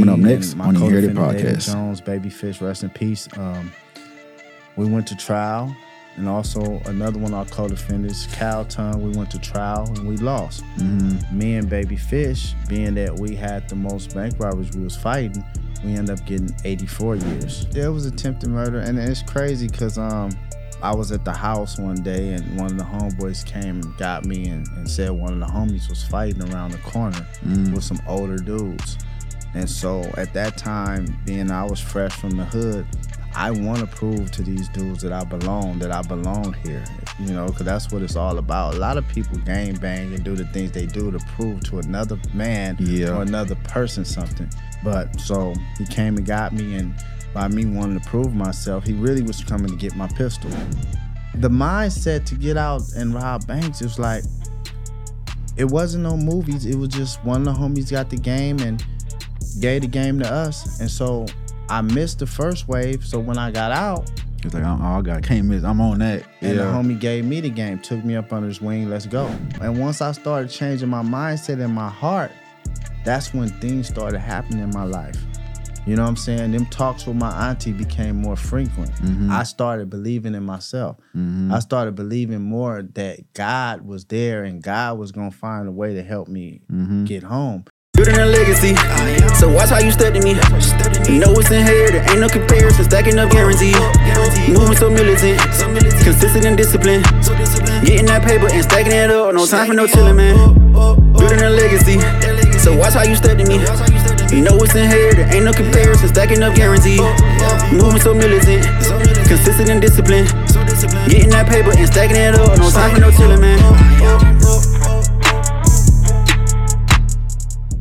Coming up Me next and my on the Inherited co-defendant, David Podcast. Jones, Babyfish, rest in peace. Um, we went to trial, and also another one of our co-defendants, Cal Tongue. We went to trial and we lost. Mm-hmm. Me and Babyfish, being that we had the most bank robberies we was fighting, we ended up getting 84 years. Yeah, it was attempted murder, and it's crazy because um, I was at the house one day, and one of the homeboys came and got me and, and said one of the homies was fighting around the corner Mm. with some older dudes. And so at that time, being I was fresh from the hood, I want to prove to these dudes that I belong, that I belong here, you know, because that's what it's all about. A lot of people game bang and do the things they do to prove to another man Yeah. or another person something. But so he came and got me, and by me wanting to prove myself, he really was coming to get my pistol. The mindset to get out and rob banks is like, it wasn't no movies. It was just one of the homies got the game and gave the game to us. And so I missed the first wave. So when I got out, It's like, oh, I got can't miss. I'm on that. and the homie gave me the game, took me up under his wing, let's go. And once I started changing my mindset and my heart, that's when things started happening in my life. You know what I'm saying? Them talks with my auntie became more frequent. Mm-hmm. I started believing in myself. I started believing more that God was there and God was gonna find a way to help me Mm-hmm. get home. Building a legacy. So watch how you to me. You know it's inherited, ain't no comparison. Stacking up guaranteed. Moving so militant, consistent and disciplined. Getting that paper and stacking it up. No time for no chillin', man. Building a legacy. So watch how you to me. You know it's inherited, ain't no comparison. Stacking up guaranteed. Moving so militant, consistent and disciplined. Getting that paper and stacking it up. No time for no chillin', man.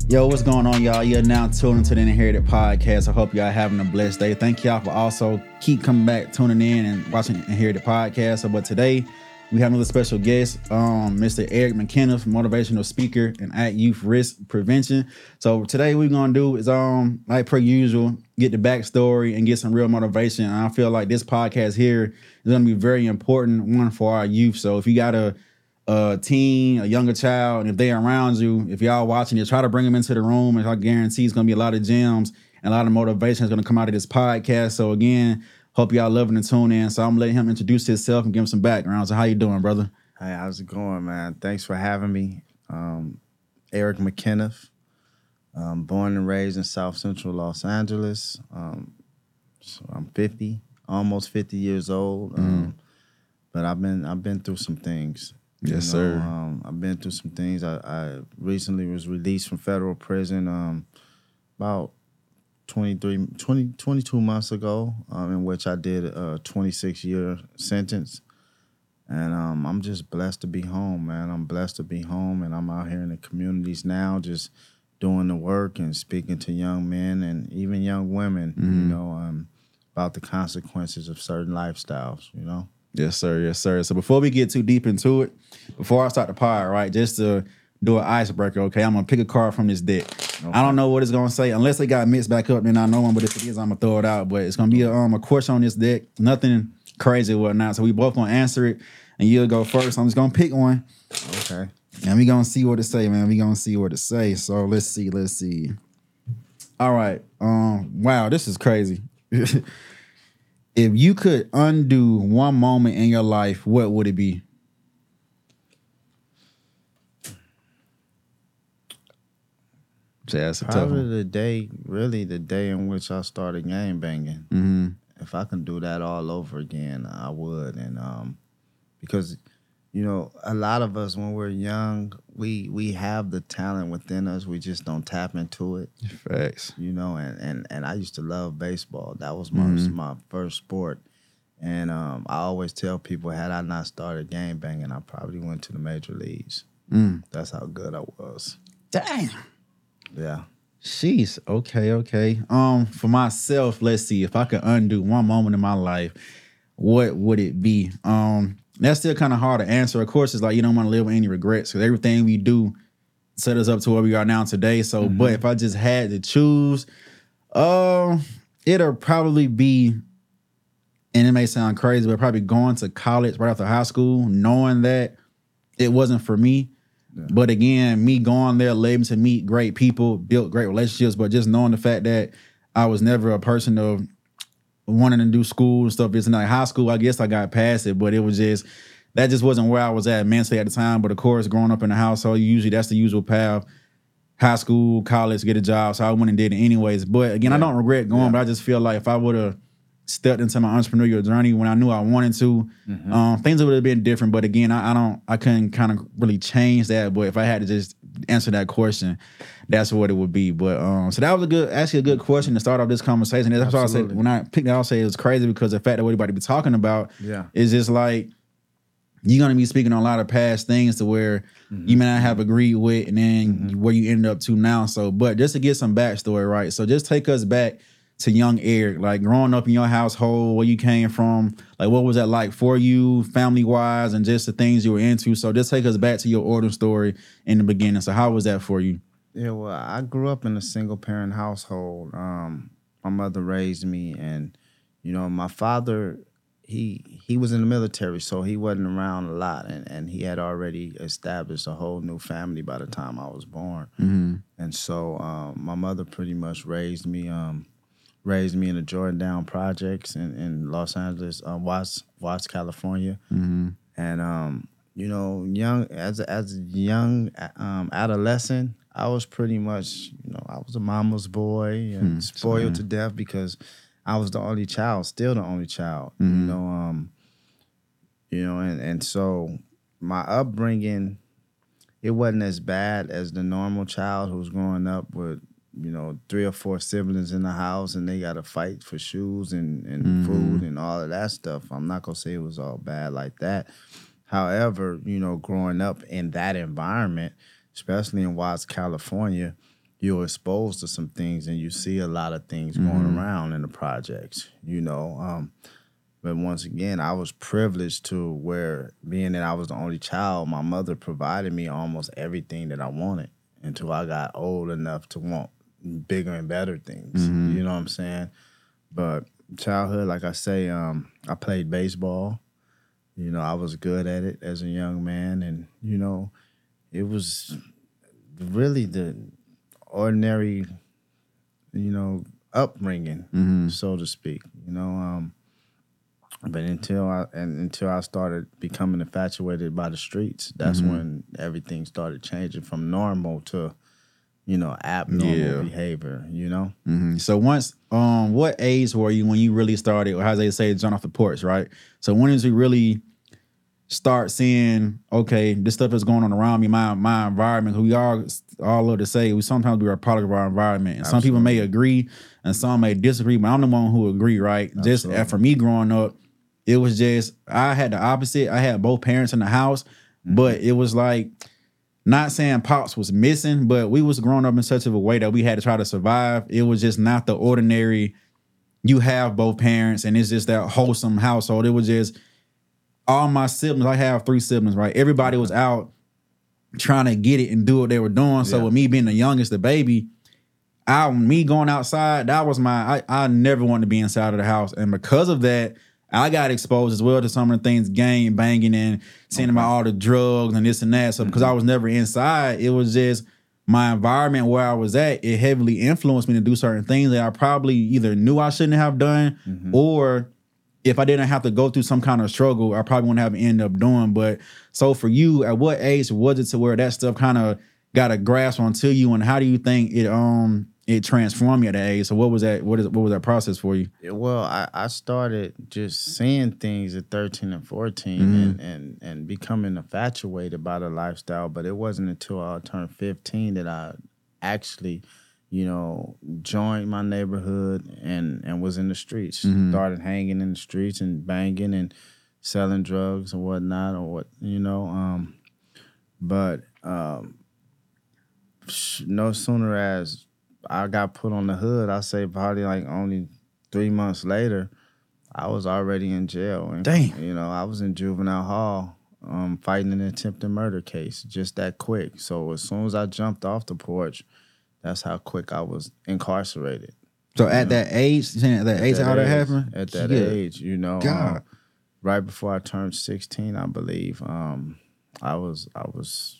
Yo, what's going on, y'all? You're now tuning into the Inherited Podcast. I hope y'all having a blessed day. Thank y'all for also keep coming back, tuning in, and watching Inherited Podcast. But today we have another special guest, um, Mr. Eric McKenith, motivational speaker and at Youth Risk Prevention. So today we're gonna do is um like per usual, get the backstory and get some real motivation. And I feel like this podcast here is gonna be very important one for our youth. So if you got a a teen, a younger child, and if they're around you, if y'all watching it, try to bring them into the room. And I guarantee it's gonna be a lot of gems and a lot of motivation is gonna come out of this podcast. So again, hope y'all loving and tune in. So I'm letting him introduce himself and give him some background. So how you doing, brother? Hey, how's it going, man? Thanks for having me. Um, Eric McKenith, um, born and raised in South Central Los Angeles. Um, so I'm 50, almost 50 years old. Um, But I've been I've been through some things. You Yes, know, sir. Um, I've been through some things. I, I recently was released from federal prison um, about 23, 20, 22 months ago, um, in which I did a 26 year sentence. And um, I'm just blessed to be home, man. I'm blessed to be home, and I'm out here in the communities now, just doing the work and speaking to young men and even young women, you know, um, about the consequences of certain lifestyles, you know. Yes, sir. Yes, sir. So before we get too deep into it, before I start the pod, right, just to do an icebreaker, okay, I'm gonna pick a card from this deck. I don't know what it's gonna say unless it got mixed back up. Then I know one, but if it is, I'm gonna throw it out. But it's gonna be a, um a question on this deck, nothing crazy or whatnot. So we both gonna answer it, and you'll go first. I'm just gonna pick one, Okay. and we gonna see what it say, man. We gonna see what it say. So let's see, let's see. All right. Um. Wow, this is crazy. if you could undo one moment in your life, what would it be? So that's a tough Probably one. the day, really the day in which I started game banging. hmm If I can do that all over again, I would. And um, because you know, a lot of us when we're young, we we have the talent within us. We just don't tap into it. Facts. you know, and and and I used to love baseball. That was my Mhm. my first sport. And um, I always tell people, had I not started game banging, I probably went to the major leagues. Mm. That's how good I was. Damn. Yeah. Jeez. Okay. Okay. Um, for myself, let's see if I could undo one moment in my life, what would it be? Um, that's still kind of hard to answer. Of course, it's like you don't want to live with any regrets because everything we do set us up to where we are now today. So, but if I just had to choose, um, it'll probably be, and it may sound crazy, but probably going to college right after high school, knowing that it wasn't for me. But again, me going there, able to meet great people, built great relationships, but just knowing the fact that I was never a person of wanting to do school and stuff. It's not high school. I guess I got past it, but it was just that just wasn't where I was at mentally at the time. But of course, growing up in a household, usually that's the usual path. High school, college, get a job. So I went and did it anyways. But again, I don't regret going, but I just feel like if I would have stepped into my entrepreneurial journey when I knew I wanted to, um, things would have been different. But again, I, I don't, I couldn't kind of really change that. But if I had to just answer that question, that's what it would be. But um, so that was a good, actually a good question to start off this conversation. That's why I said when I picked that, I'll say it was crazy because the fact that what everybody be talking about Yeah. is just like you're gonna be speaking on a lot of past things to where you may not have agreed with, and then where you end up to now. So, but just to get some backstory, right? So, just take us back to young Eric, like growing up in your household, where you came from, like what was that like for you, family wise, and just the things you were into. So, just take us back to your origin story in the beginning. So, how was that for you? Yeah, well, I grew up in a single parent household. Um, my mother raised me, and you know, my father he he was in the military, so he wasn't around a lot, and, and he had already established a whole new family by the time I was born. And so, um, my mother pretty much raised me, um, raised me in the Jordan Down projects in, in Los Angeles, uh, Watts, Watts, California, and um, you know, young as a, as a young um, adolescent, I was pretty much, you know, I was a mama's boy and spoiled to death because I was the only child, still the only child. You know, um, you know, and and so my upbringing, it wasn't as bad as the normal child who's growing up with you know three or four siblings in the house and they got to fight for shoes and and food and all of that stuff. I'm not gonna say it was all bad like that. However, you know, growing up in that environment, especially in Watts, California, you're exposed to some things and you see a lot of things going around in the projects, you know. Um, but once again, I was privileged to where being that I was the only child, my mother provided me almost everything that I wanted until I got old enough to want bigger and better things. You know what I'm saying? But childhood, like I say, um, I played baseball. You know, I was good at it as a young man, and you know, it was really the ordinary, you know, upbringing, so to speak. You know, um, but until I and until I started becoming infatuated by the streets, that's when everything started changing from normal to, you know, abnormal Yeah. behavior. You know, Mhm. So once, um, what age were you when you really started, or how they say, jump off the porch, right? So when did you really start seeing, okay, this stuff is going on around me, my my environment? Who we all all love to say, we sometimes we are a product of our environment, and some people may agree, and some may disagree, but I'm the one who agree, right? Just uh, for me growing up, it was just I had the opposite. I had both parents in the house, but it was like not saying pops was missing, but we was growing up in such of a way that we had to try to survive. It was just not the ordinary. You have both parents, and it's just that wholesome household. It was just all my siblings. I have three siblings, right? Everybody was out trying to get it and do what they were doing. So Yeah. with me being the youngest, the baby, I me going outside, that was my I, I never wanted to be inside of the house. And because of that, I got exposed as well to some of the things, gang banging and seeing about all the drugs and this and that. So because I was never inside, it was just my environment where I was at, it heavily influenced me to do certain things that I probably either knew I shouldn't have done or if I didn't have to go through some kind of struggle, I probably wouldn't have ended up doing. But so for you, at what age was it to where that stuff kind of got a grasp onto you, and how do you think it um it transformed you at that age? So what was that? What is what was that process for you? Well, I, I started just seeing things at 13 and 14 and, and, and becoming infatuated by the lifestyle. But it wasn't until I turned 15 that I actually, you know, joined my neighborhood and, and was in the streets. Started hanging in the streets and banging and selling drugs and whatnot or what, you know. Um, but um, no sooner as I got put on the hood, I say probably like only three months later, I was already in jail. And, Damn. You know, I was in juvenile hall um, fighting an attempted murder case just that quick. So as soon as I jumped off the porch, that's how quick I was incarcerated. So at that age, saying at that age, how that age, happened? At that Yeah. age, you know. God. um, right before I turned 16, I believe, um, I was I was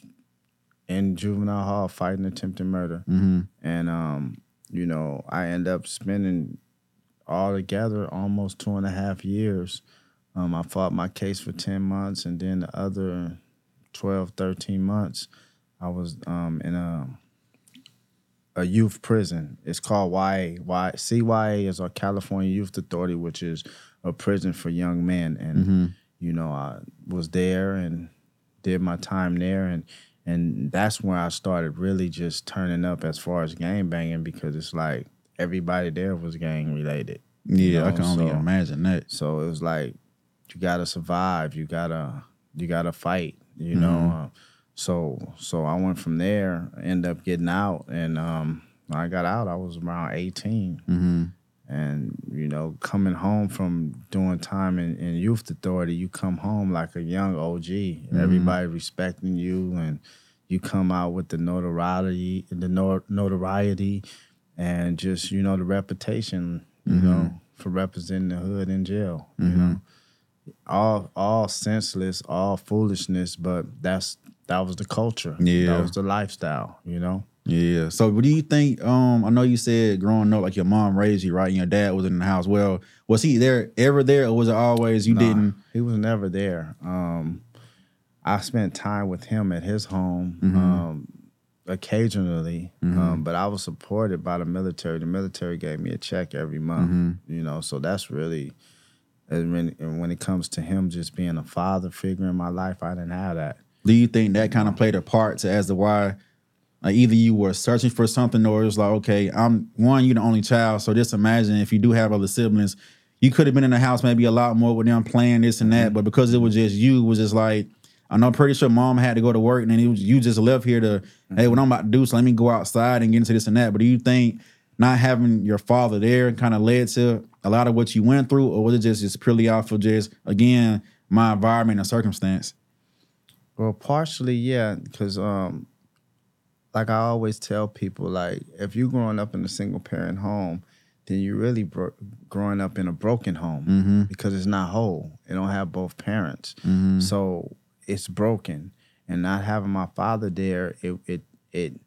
in juvenile hall fighting attempted murder, Mm-hmm. and um, you know, I end up spending all together almost two and a half years. Um, I fought my case for 10 months, and then the other 12, 13 months, I was um, in a a youth prison. It's called YA. Y, CYA is our California Youth Authority, which is a prison for young men. And Mm-hmm. you know, I was there and did my time there, and and that's where I started really just turning up as far as gang banging because it's like everybody there was gang related. Yeah, I know, can only so- imagine that. So it was like you gotta survive. You gotta you gotta fight. You know. Uh, so so I went from there. end up getting out, and um, when I got out, I was around eighteen. Mm-hmm. And you know, coming home from doing time in, in youth authority, you come home like a young OG. Mm-hmm. Everybody respecting you, and you come out with the notoriety, the nor- notoriety, and just you know the reputation. You mm-hmm. know, for representing the hood in jail. You mm-hmm. know, all all senseless, all foolishness, but that's that was the culture. Yeah. that was the lifestyle. You know. Yeah. So what do you think? Um, I know you said growing up, like your mom raised you, right? And your dad was in the house. Well, was he there ever there, or was it always you Nah, didn't? He was never there. Um, I spent time with him at his home Mm-hmm. um, occasionally, um, but I was supported by the military. The military gave me a check every month, Mm-hmm. you know. So that's really, and when and when it comes to him just being a father figure in my life, I didn't have that. Do you think that kind of played a part to as to why, like either you were searching for something, or it was like, okay, I'm one, you're the only child, so just imagine if you do have other siblings, you could have been in the house maybe a lot more with them playing this and that, but because it was just you, it was just like. I know, I'm pretty sure mom had to go to work, and then was, you just left here to, hey, what I'm about to do, so let me go outside and get into this and that. But do you think not having your father there kind of led to a lot of what you went through, or was it just just purely off of just again my environment and circumstance? Well, partially, yeah, because um, like I always tell people, like if you're growing up in a single parent home, then you're really bro- growing up in a broken home because it's not whole. It don't have both parents, so it's broken. And not having my father there, it it it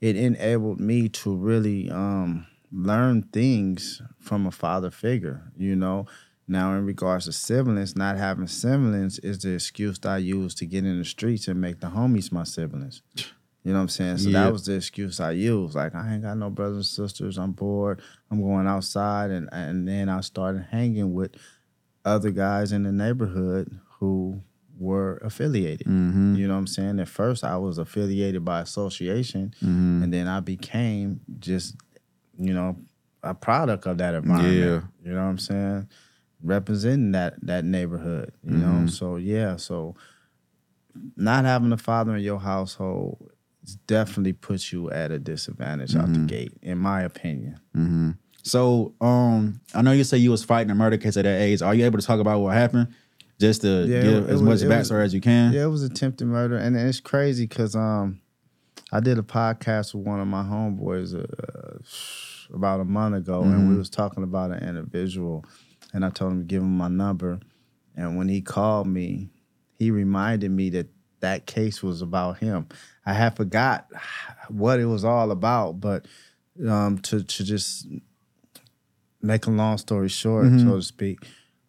it enabled me to really um, learn things from a father figure. You know. Now, in regards to siblings, not having siblings is the excuse that I use to get in the streets and make the homies my siblings. You know what I'm saying? So Yeah. that was the excuse I used. Like I ain't got no brothers and sisters. I'm bored. I'm going outside, and and then I started hanging with other guys in the neighborhood who were affiliated. Mm-hmm. You know what I'm saying? At first, I was affiliated by association, and then I became just, you know, a product of that environment. Yeah. You know what I'm saying? Representing that that neighborhood. You know, so yeah, so not having a father in your household definitely puts you at a disadvantage out the gate, in my opinion. Mm-hmm. So, um, I know you say you was fighting a murder case at that age. Are you able to talk about what happened? Just to Yeah, give as was- much backstory as you can. Yeah, it was attempted murder, and it's crazy because um, I did a podcast with one of my homeboys uh, about a month ago, and we was talking about an individual, and I told him to give him my number, and when he called me, he reminded me that that case was about him. I had forgot what it was all about, but um, to to just make a long story short, so to speak.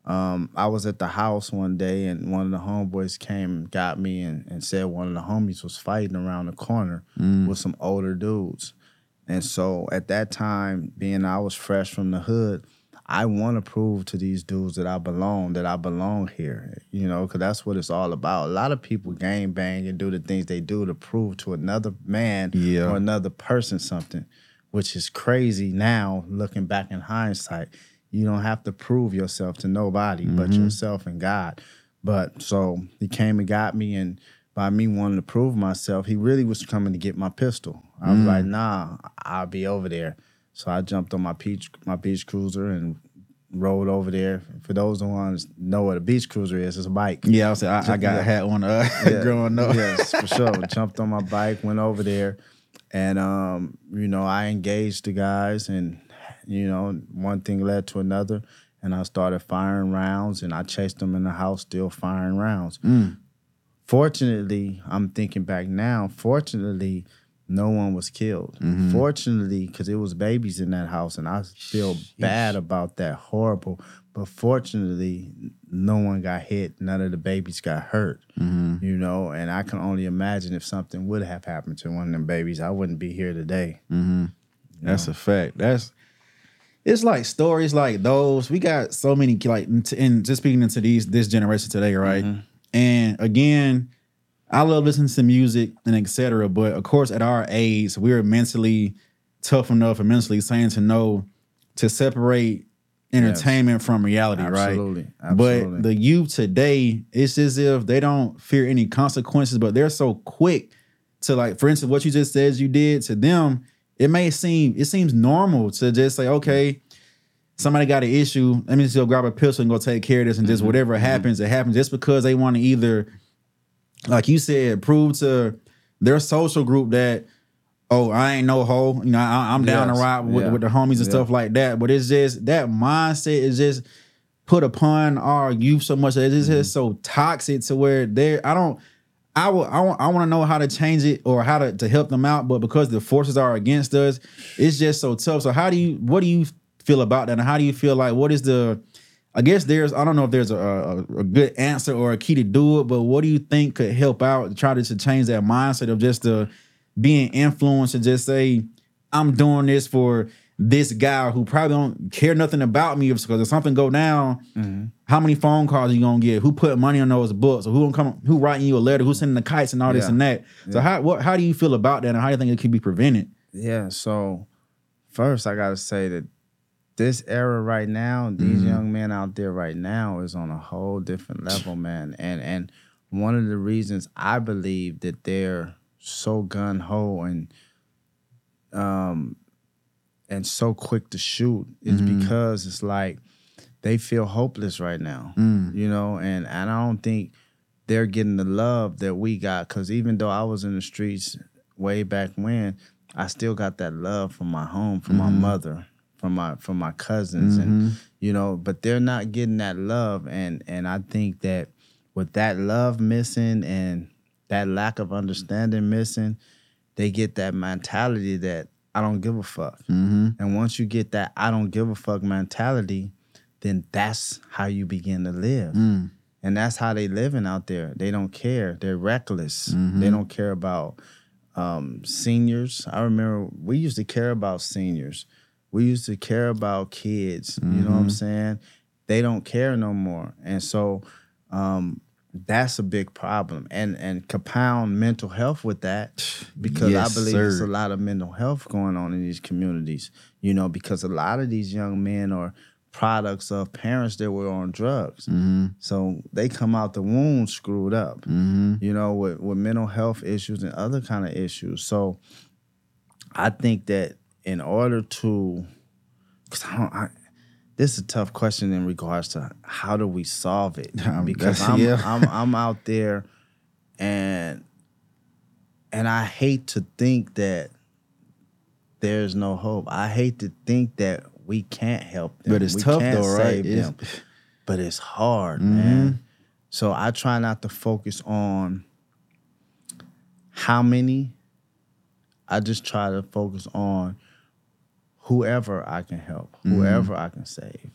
Um, I was at the house one day and one of the homeboys came and got me and, and said one of the homies was fighting around the corner with some older dudes. And so at that time, being I was fresh from the hood, I want to prove to these dudes that I belong, that I belong here, you know, because that's what it's all about. A lot of people game bang and do the things they do to prove to another man Yeah. or another person something, which is crazy now looking back in hindsight. You don't have to prove yourself to nobody but mm-hmm. yourself and God. But so he came and got me, and by me wanting to prove myself, he really was coming to get my pistol. I was mm. like, nah, I'll be over there. So I jumped on my beach my beach cruiser and rode over there. For those the ones know what a beach cruiser is, it's a bike. Yeah, I was I, I got Yeah. had one uh, Yeah. growing up. Yes, for sure. Jumped on my bike, went over there, and um, you know, I engaged the guys, and you know, one thing led to another, and I started firing rounds, and I chased them in the house, still firing rounds. fortunately, I'm thinking back now. Fortunately, no one was killed. Mm-hmm. Fortunately, because it was babies in that house, and I feel bad about that. Horrible. But fortunately, no one got hit. None of the babies got hurt. Mm-hmm. You know, and I can only imagine if something would have happened to one of them babies, I wouldn't be here today. Mm-hmm. That's a fact. That's it's like stories like those. We got so many like and just speaking into these this generation today, right? And again, I love listening to music and etc. But of course, at our age, we're mentally tough enough and mentally sane to know to separate entertainment from reality, Absolutely. right? Absolutely. But the youth today, it's as if they don't fear any consequences, but they're so quick to like, for instance, what you just said you did to them, it may seem it seems normal to just say, okay, somebody got an issue, let me just go grab a pistol and go take care of this, and just mm-hmm. whatever mm-hmm. happens, it happens. Just because they want to either, like you said, prove to their social group that, oh, I ain't no hoe, you know, I, I'm down to Yes. ride with, Yeah. with the homies and Yeah. stuff like that. But it's just that mindset is just put upon our youth so much that it's Mm-hmm. just so toxic to where they're I don't I will I want I want to know how to change it or how to, to help them out, but because the forces are against us, it's just so tough. So how do you what do you feel about that? And how do you feel like what is the I guess there's I don't know if there's a, a, a good answer or a key to do it, but what do you think could help out to try to, to change that mindset of just the being influenced and just say, I'm doing this for this guy who probably don't care nothing about me because if something go down, mm-hmm. how many phone calls you gonna get? Who put money on those books? Or who gonna come? Who writing you a letter? Who's sending the kites and all this Yeah. and that? So how what how do you feel about that and how do you think it can be prevented? Yeah, so first I gotta say that this era right now, these mm-hmm. young men out there right now is on a whole different level, man. And and one of the reasons I believe that they're so gun ho and um and so quick to shoot is mm-hmm. because it's like they feel hopeless right now. Mm. You know, and and I don't think they're getting the love that we got. Cause even though I was in the streets way back when, I still got that love from my home, from my mm-hmm. mother, from my from my cousins, and mm-hmm. you know. But they're not getting that love, and and I think that with that love missing and that lack of understanding missing, they get that mentality that I don't give a fuck. Mm-hmm. And once you get that I don't give a fuck mentality, then that's how you begin to live. Mm. And that's how they living out there. They don't care. They're reckless. Mm-hmm. They don't care about um, seniors. I remember we used to care about seniors. We used to care about kids. You know what I'm mm-hmm. saying? They don't care no more. And so um, that's a big problem. And and compound mental health with that because Yes, I believe there's a lot of mental health going on in these communities. You know, because a lot of these young men are products of parents that were on drugs. Mm-hmm. So they come out the womb screwed up, mm-hmm. you know, with, with mental health issues and other kind of issues. So I think that in order to, because I don't, I, this is a tough question in regards to how do we solve it? Um, Because I'm, yeah. I'm I'm out there, and and I hate to think that there's no hope. I hate to think that we can't help them. But it's We tough though, right? It's-. But it's hard, Mm-hmm. man. So I try not to focus on how many. I just try to focus on whoever I can help, Mm-hmm. whoever I can save,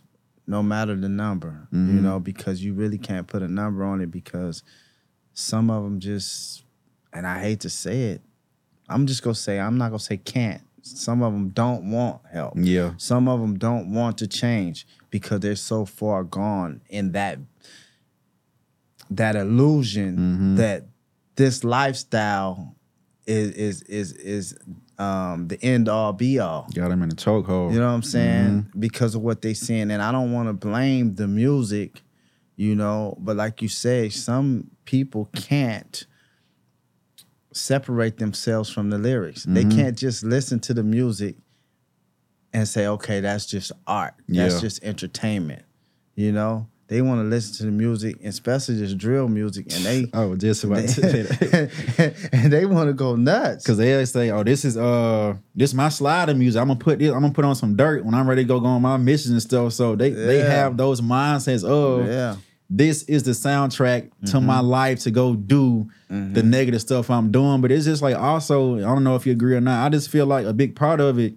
no matter the number, you know, because you really can't put a number on it because some of them just, and I hate to say it, I'm just gonna say, I'm not gonna say can't. Some of them don't want help. Yeah. Some of them don't want to change because they're so far gone in that that illusion that this lifestyle is is is is um the end all be all. Got him in a chokehold. You know what I'm saying? Because of what they saying. And I don't want to blame the music, you know, but like you say, some people can't separate themselves from the lyrics. They can't just listen to the music and say, okay, that's just art. That's Yeah. just entertainment. You know? They want to listen to the music, especially this drill music, and they oh just about to say that. and they want to go nuts. Cause they say, "Oh, this is uh, this my slider music. I'm gonna put this. I'm gonna put on some dirt when I'm ready to go go on my missions and stuff." So they they have those mindsets of, Yeah. this is the soundtrack to my life to go do the negative stuff I'm doing. But it's just like also, I don't know if you agree or not. I just feel like a big part of it,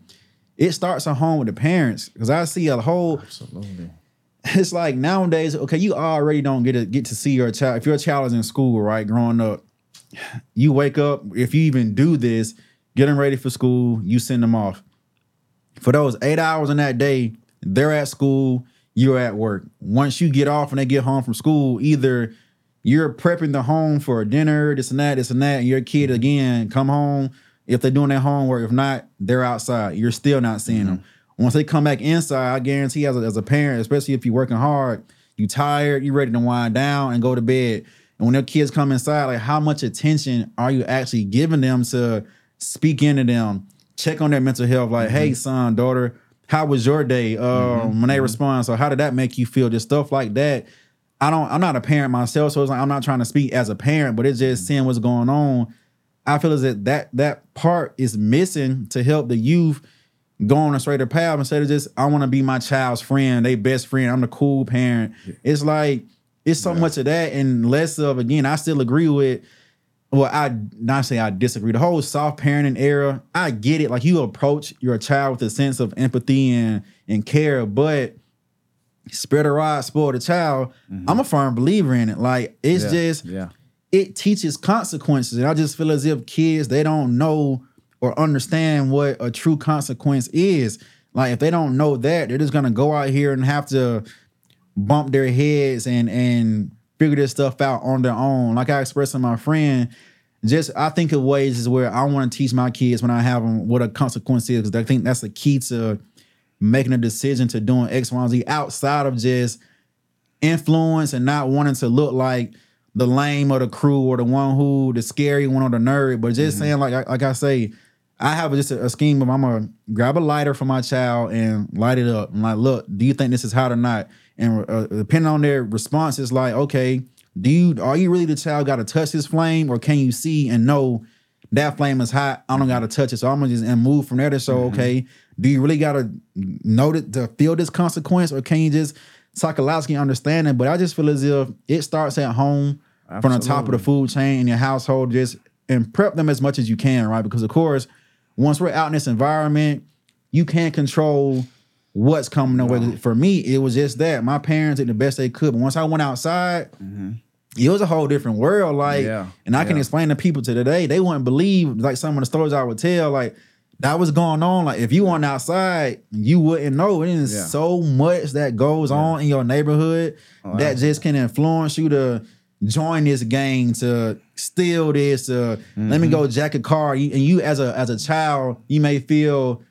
it starts at home with the parents. Cause I see a whole Absolutely. it's like nowadays, okay, you already don't get to get to see your child. If your child is in school, right, growing up, you wake up, if you even do this, get them ready for school, you send them off. For those eight hours in that day, they're at school, you're at work. Once you get off and they get home from school, either you're prepping the home for dinner, this and that, this and that, and your kid again come home. If they're doing their homework, if not, they're outside. You're still not seeing mm-hmm. them. Once they come back inside, I guarantee as a, as a parent, especially if you're working hard, you tired, you ready to wind down and go to bed. And when their kids come inside, like how much attention are you actually giving them to speak into them, check on their mental health? Like, hey, mm-hmm. son, daughter, how was your day? Um, mm-hmm. when they mm-hmm. respond, so how did that make you feel? Just stuff like that. I don't. I'm not a parent myself, so it's like I'm not trying to speak as a parent, but it's just seeing what's going on. I feel as that that that part is missing to help the youth go on a straighter path instead of just I want to be my child's friend, they best friend. I'm the cool parent. It's like it's so much of that and less of again. I still agree with. Well, I not say I disagree. The whole soft parenting era, I get it. Like you approach your child with a sense of empathy and and care, but spread a rod, spoil the child. I'm a firm believer in it. Like it's Mm-hmm. Yeah, just yeah. it teaches consequences. And I just feel as if kids, they don't know or understand what a true consequence is. Like if they don't know that, they're just gonna go out here and have to bump their heads and and figure this stuff out on their own. Like I expressed to my friend, just I think of ways is where I want to teach my kids when I have them what a consequence is because I think that's the key to making a decision to doing X, Y, and Z outside of just influence and not wanting to look like the lame or the crew or the one who the scary one or the nerd, but just mm-hmm. saying like like I say, I have just a, a scheme of I'm gonna grab a lighter for my child and light it up. I'm like, look, do you think this is hot or not? And uh, depending on their response, it's like, okay, do you are you really the child got to touch this flame, or can you see and know that flame is hot? I don't got to touch it, so I'm gonna just and move from there to show, okay, do you really got to know that to feel this consequence, or can you just psychologically understand it? But I just feel as if it starts at home from the top of the food chain in your household, just and prep them as much as you can, right? Because of course, once we're out in this environment, you can't control what's coming away. For me, it was just that my parents did the best they could. But once I went outside, mm-hmm. it was a whole different world. Like, Yeah, and I can explain to people to today, they wouldn't believe like some of the stories I would tell. Like that was going on. Like if you went outside, you wouldn't know. It is Yeah. so much that goes on in your neighborhood Oh, that just can influence you to join this gang, to steal this, to let me Mm-hmm. go jack a car. You, and you as a as a child, you may feel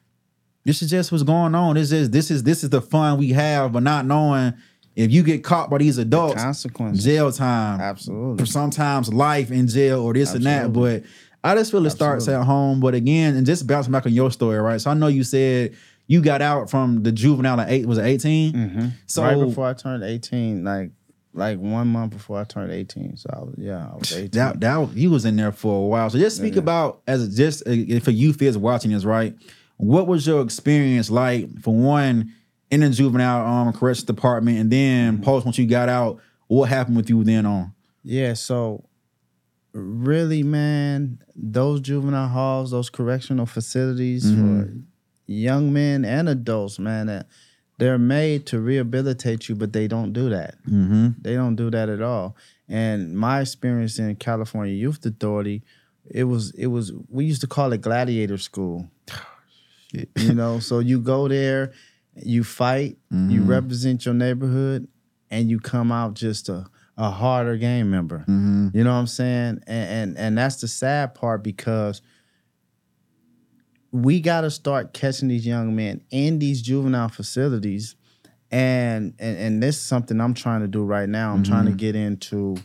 this is just what's going on. This is this is this is the fun we have, but not knowing if you get caught by these adults, Consequences. jail time, Absolutely. sometimes life in jail or this and that. But I just feel it starts at home. But again, and just bouncing back on your story, right? So I know you said you got out from the juvenile at eight. Was it 18 So right before I turned 18, like like one month before I turned 18. So I was, yeah, I was 18. that that you was in there for a while. So just speak about as just uh, if a youth is watching this, right? What was your experience like for one in the juvenile um corrections department, and then post once you got out? What happened with you then on? Yeah, so really, man, those juvenile halls, those correctional facilities for young men and adults, man, that they're made to rehabilitate you, but they don't do that. Mm-hmm. They don't do that at all. And my experience in California Youth Authority, it was it was we used to call it gladiator school. you know, so you go there, you fight, you represent your neighborhood, and you come out just a a harder game member. You know what I'm saying? And, and and that's the sad part because we got to start catching these young men in these juvenile facilities and and and this is something I'm trying to do right now. I'm trying to get into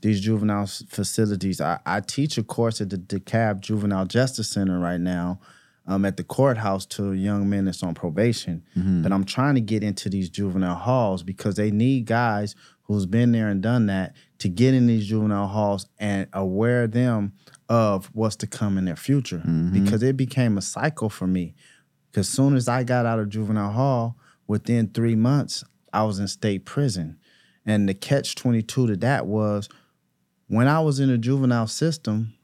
these juvenile facilities. I, I teach a course at the DeKalb Juvenile Justice Center right now, um, at the courthouse to young men that's on probation. But I'm trying to get into these juvenile halls because they need guys who's been there and done that to get in these juvenile halls and aware them of what's to come in their future. Mm-hmm. Because it became a cycle for me. Because soon as I got out of juvenile hall, within three months, I was in state prison. And the catch 22 to that was when I was in the juvenile system,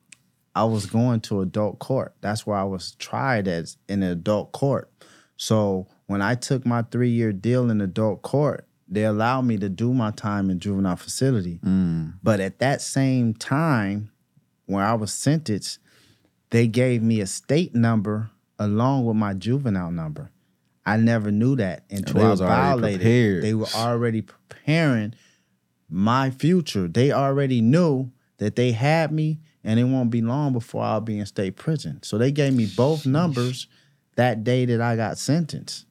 I was going to adult court. That's where I was tried as in an adult court. So when I took my three year deal in adult court, they allowed me to do my time in juvenile facility. Mm. But at that same time, when I was sentenced, they gave me a state number along with my juvenile number. I never knew that until I violated. They were already preparing my future. They already knew that they had me and it won't be long before I'll be in state prison. So they gave me both numbers that day that I got sentenced.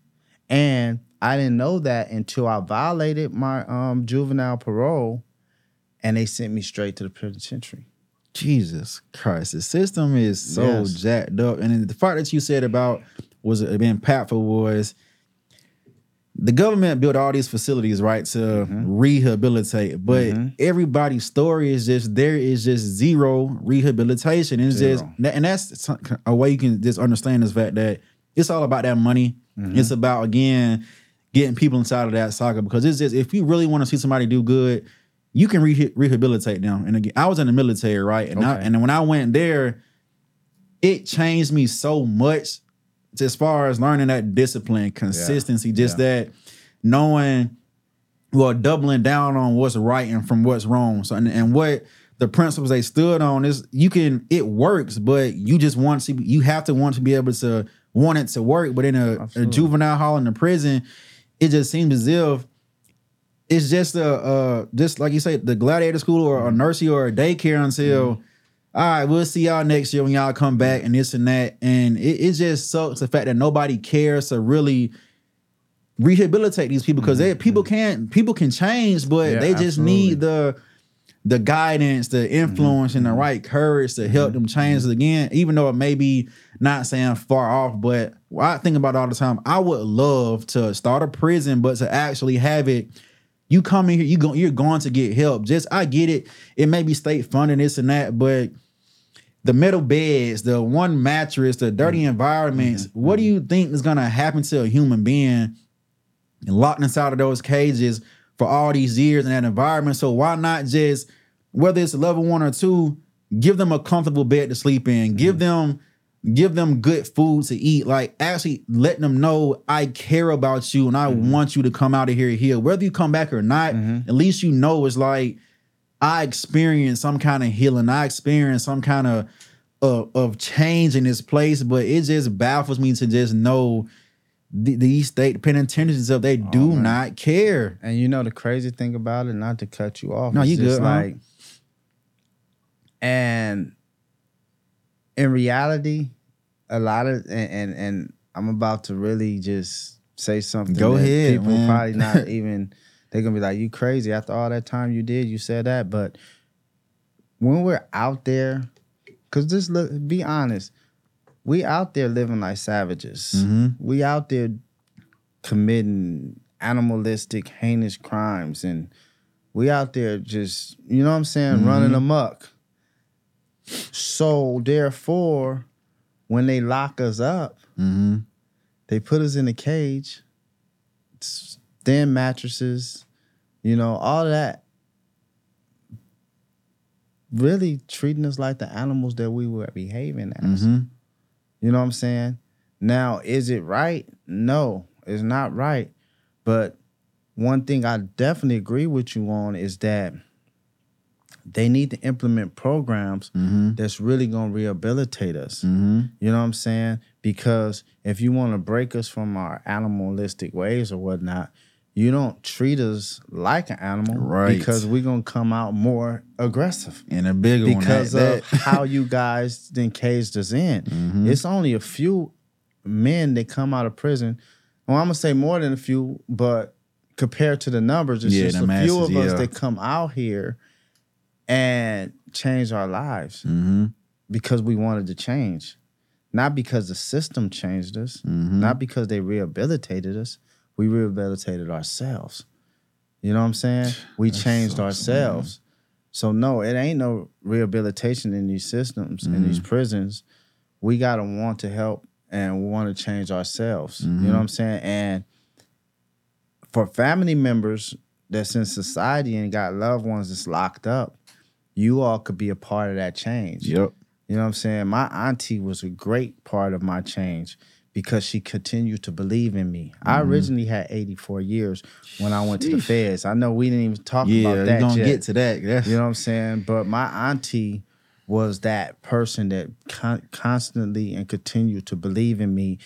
And I didn't know that until I violated my um, juvenile parole and they sent me straight to the penitentiary. Jesus Christ, the system is so Yes. jacked up. And the part that you said about was being impactful was the government built all these facilities, right, to Mm-hmm. rehabilitate. But everybody's story is just there is just zero rehabilitation. It's just and that's a way you can just understand this fact that it's all about that money. Mm-hmm. It's about again getting people inside of that soccer because it's just if you really want to see somebody do good, you can re- rehabilitate them. And again, I was in the military, right? And I, and when I went there, it changed me so much as far as learning that discipline, consistency, just that knowing, well, doubling down on what's right and from what's wrong. So and, and what the principles they stood on is you can it works, but you just want to you have to want to be able to want it to work. But in a, a juvenile hall in the prison, it just seems as if it's just a uh just like you say the gladiator school or a mm-hmm. nursery or a daycare until mm-hmm. all right we'll see y'all next year when y'all come back and this and that. And it, it just sucks the fact that nobody cares to really rehabilitate these people because mm-hmm. they people can't people can change but Yeah, they just need the the guidance the influence and the right courage to help them change it again even though it may be not saying far off. But i think about all the time. I would love to start a prison but to actually have it you come in here, you go, you're going to get help. Just I get it. It may be state funding, this and that, but the metal beds, the one mattress, the dirty mm-hmm. environments. Mm-hmm. What do you mm-hmm. think is gonna happen to a human being locked inside of those cages for all these years in that environment? So why not just, whether it's level one or two, give them a comfortable bed to sleep in, give them give them good food to eat. Like actually letting them know I care about you and I mm-hmm. want you to come out of here healed. Whether you come back or not, mm-hmm. at least you know it's like I experienced some kind of healing. I experienced some kind of uh, of, of change in this place, but it just baffles me to just know the, these state penitentiaries of they do not care. And you know the crazy thing about it, not to cut you off. No, you just good, huh? like and in reality, a lot of and, and and I'm about to really just say something. Go ahead, People man. probably not even they're gonna be like, You crazy after all that time you did, you said that. But when we're out there, cause just look be honest, we out there living like savages. Mhm. We out there committing animalistic, heinous crimes, and we out there just, you know what I'm saying, running amok. So therefore, when they lock us up, Mm-hmm. they put us in a cage, thin mattresses, you know, all that. Really treating us like the animals that we were behaving as. Mm-hmm. You know what I'm saying? Now, is it right? No, it's not right. But one thing I definitely agree with you on is that they need to implement programs Mm-hmm. that's really going to rehabilitate us. Mm-hmm. You know what I'm saying? Because if you want to break us from our animalistic ways or whatnot, you don't treat us like an animal, Right. Because we're gonna come out more aggressive And a bigger because one. That, of how you guys then caged us in. Mhm. It's only a few men that come out of prison. Well, I'm gonna say more than a few, but compared to the numbers, it's Yeah, just the a few of us that come out here and change our lives mm-hmm. because we wanted to change. Not because the system changed us, Mm-hmm. not because they rehabilitated us. We rehabilitated ourselves. You know what I'm saying? We changed ourselves. So no, it ain't no rehabilitation in these systems, in Mm-hmm. these prisons. We gotta want to help and want to change ourselves. You Mm-hmm. know what I'm saying? And for family members that's in society and got loved ones that's locked up, you all could be a part of that change. Yep. You know what I'm saying? My auntie was a great part of my change because she continued to believe in me. I Mm-hmm. originally had 84 years when I went to the feds. I know we didn't even talk Yeah, about that gonna yet. get to that. That's, You know what I'm saying? But my auntie was that person that con- constantly and continued to believe in me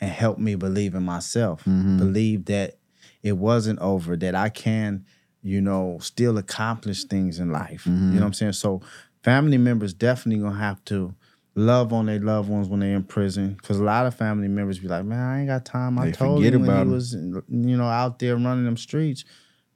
and help me believe in myself. Believe that it wasn't over, that I can, you know, still accomplish things in life. You know what I'm saying? So family members definitely gonna have to love on their loved ones when they're in prison. Cause a lot of family members be like, man, I ain't got time. I They told you when about he was, you know, out there running them streets.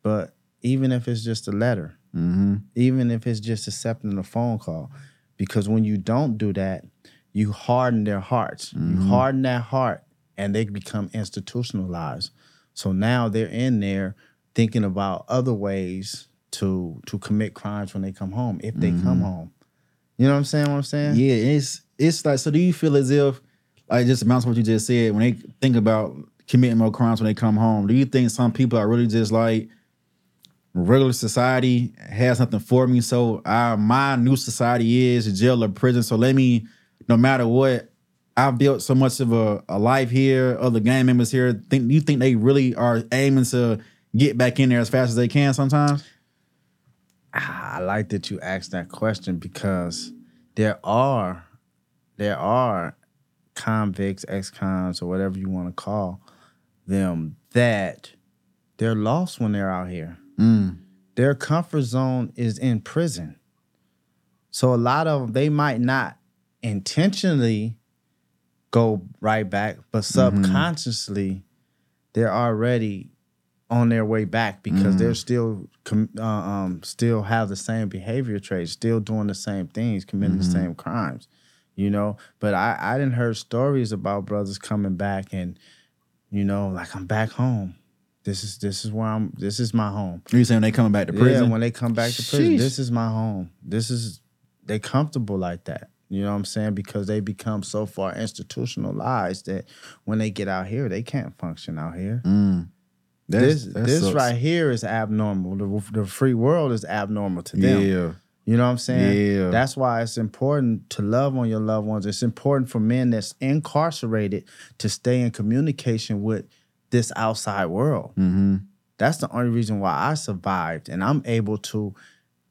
But even if it's just a letter, mm-hmm. even if it's just accepting a phone call. Because when you don't do that, you harden their hearts. You harden that heart and they become institutionalized. So now they're in there thinking about other ways to to commit crimes when they come home, if they come home. You know what I'm saying? What I'm saying? Yeah, it's it's like so. Do you feel as if like just amounts to what you just said when they think about committing more crimes when they come home? Do you think some people are really just like regular society has nothing for me? So uh, my new society is jail or prison. So let me, no matter what, I've built so much of a, a life here. Other gang members here. Think you think they really are aiming to get back in there as fast as they can? Sometimes. Ah, I like that you asked that question because there are there are convicts, ex-cons, or whatever you want to call them that they're lost when they're out here. Mm. Their comfort zone is in prison. So a lot of them they might not intentionally go right back, but mm-hmm. subconsciously they're already on their way back because they're still uh, um, still have the same behavior traits, still doing the same things, committing the same crimes, you know. But I I didn't heard stories about brothers coming back and you know like I'm back home. This is this is where I'm. This is my home. You saying they coming back to prison? Yeah, when they come back to prison, Sheesh. this is my home. This is they comfortable like that. You know what I'm saying? Because they become so far institutionalized that when they get out here, they can't function out here. Mm. That's- this this sucks. right here is abnormal. The, the free world is abnormal to them. Yeah. You know what I'm saying? Yeah. That's why it's important to love on your loved ones. It's important for men that's incarcerated to stay in communication with this outside world. Mm-hmm. That's the only reason why I survived and I'm able to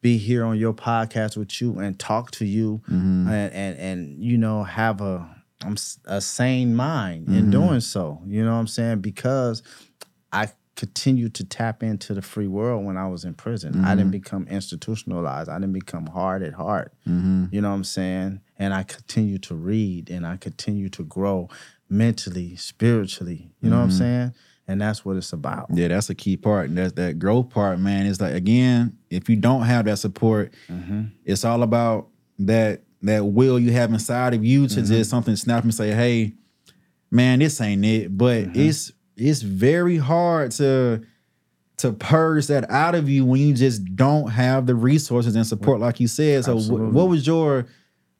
be here on your podcast with you and talk to you Mm-hmm. and, and and you know have a I'm a sane mind Mm-hmm. in doing so. You know what I'm saying? Because I continued to tap into the free world when I was in prison. I didn't mm-hmm. become institutionalized. I didn't become hard at heart. Mm-hmm. You know what I'm saying? And I continue to read and I continue to grow mentally, spiritually. You know what I'm mm-hmm. saying? And that's what it's about. Yeah, that's a key part. And that's that growth part, man. It's like again, if you don't have that support, mm-hmm. it's all about that that will you have inside of you to just something snap and say, hey, man, this ain't it. But it's it's very hard to to purge that out of you when you just don't have the resources and support, like you said. So, Absolutely. what was your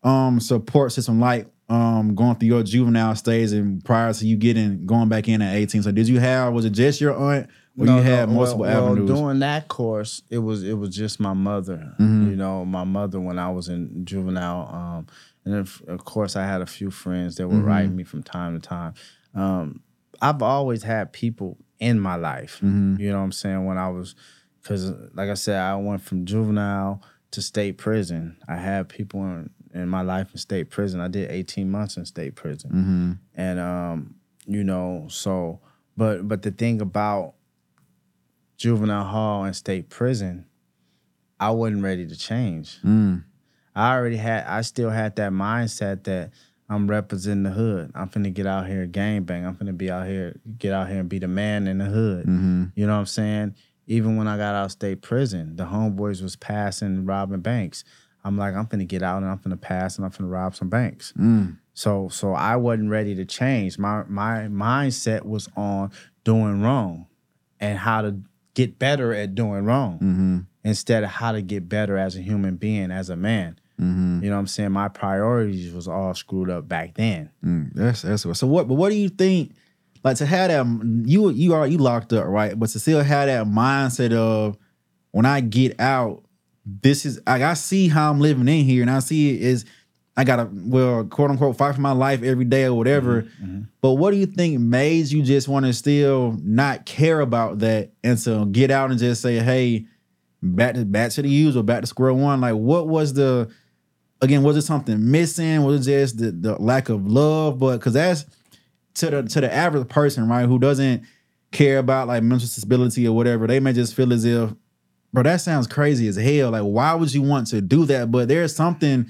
um support system like um going through your juvenile stage and prior to you getting going back in at 18? So, did you have was it just your aunt or you had multiple well, avenues? Well, during that course, it was it was just my mother. Mm-hmm. You know, my mother when I was in juvenile, um, and then of course I had a few friends that Mm-hmm. write me from time to time. Um, I've always had people in my life. Mm-hmm. You know what I'm saying? When I was, because like I said, I went from juvenile to state prison. I had people in, in my life in state prison. I did 18 months in state prison mm-hmm. and um, you know, so but but the thing about juvenile hall and state prison, I wasn't ready to change. Mm. I already had I still had that mindset that I'm representing the hood. I'm finna get out here gang bang. I'm finna be out here, get out here and be the man in the hood. Mm-hmm. You know what I'm saying? Even when I got out of state prison, the homeboys was passing robbing banks. I'm like, I'm finna get out and I'm finna pass and I'm finna rob some banks. Mm. So so I wasn't ready to change. My my mindset was on doing wrong and how to get better at doing wrong Mm-hmm. instead of how to get better as a human being, as a man. Mm-hmm. You know what I'm saying? My priorities was all screwed up back then. Mm, that's that's what. So what? But what do you think? like to have that you you are you locked up, right? But to still have that mindset of when I get out, this is like I see how I'm living in here, and I see it is I gotta well quote unquote fight for my life every day or whatever. Mm-hmm, But what do you think made you just want to still not care about that and to get out and just say, hey, back to back to the usual, back to square one? Like what was the again, was it something missing? Was it just the, the lack of love? But because that's to the to the average person, right, who doesn't care about like mental stability or whatever, they may just feel as if, bro, that sounds crazy as hell. Like, why would you want to do that? But there's something,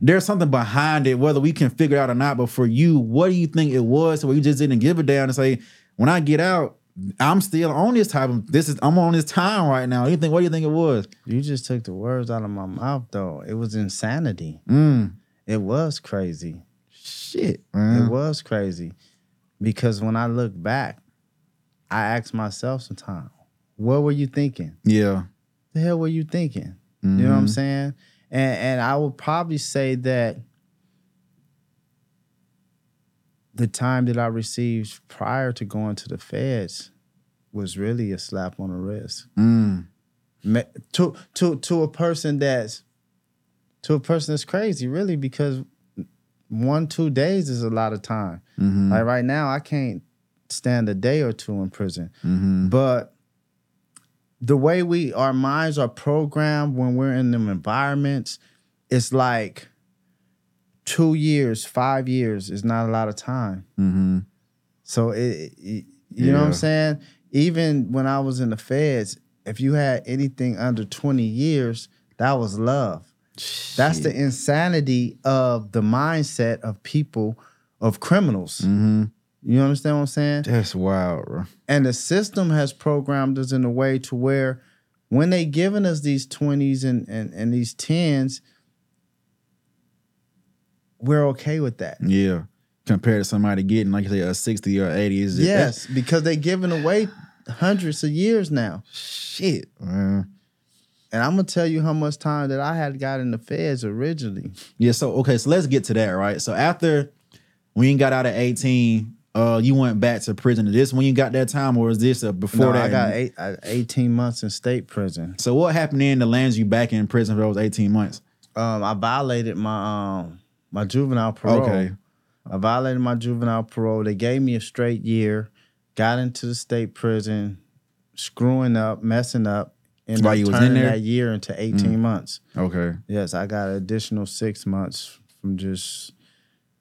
there's something behind it, whether we can figure it out or not. But for you, what do you think it was? Where you just didn't give a damn and say, when I get out, I'm still on this type of this is I'm on this time right now. You think what do you think it was? You just took the words out of my mouth, though. It was insanity. Mm, It was crazy. shit, It was crazy. Because when I look back, I ask myself sometimes, what were you thinking? Yeah. The hell were you thinking? You know what I'm Mhm. saying? And and I would probably say that the time that I received prior to going to the feds was really a slap on the wrist. Mm, To to to a person that's to a person that's crazy, really, because one, two days is a lot of time. mhm, Like right now, I can't stand a day or two in prison. mhm. But the way we our minds are programmed when we're in them environments, it's like two years, five years is not a lot of time. Mm-hmm. So it, it- you know what I'm saying? Even when I was in the feds, if you had anything under 20 years, that was love. That's the insanity of the mindset of people, of criminals. Mm-hmm. You understand what I'm saying? That's wild, bro. And the system has programmed us in a way to where when they giving us these 20s and, and, and these 10s, we're okay with that. Yeah. Compared to somebody getting, like you say, a 60 or 80 is Yes, because they giving away hundreds of years now. shit, man. And I'm gonna tell you how much time that I had got in the feds originally. Yeah, so okay, so let's get to that, right? So after when you got out of 18, uh, you went back to prison. Is this when you got that time, or is this uh, before No, that? I got eight, uh, 18 months in state prison. So what happened then that lands you back in prison for those 18 months? Um, I violated my um my juvenile parole. Okay. I violated my juvenile parole. They gave me a straight year. Got into the state prison, screwing up, messing up, and While you was in there? that year into 18 months. Okay. Yes, I got an additional six months from just,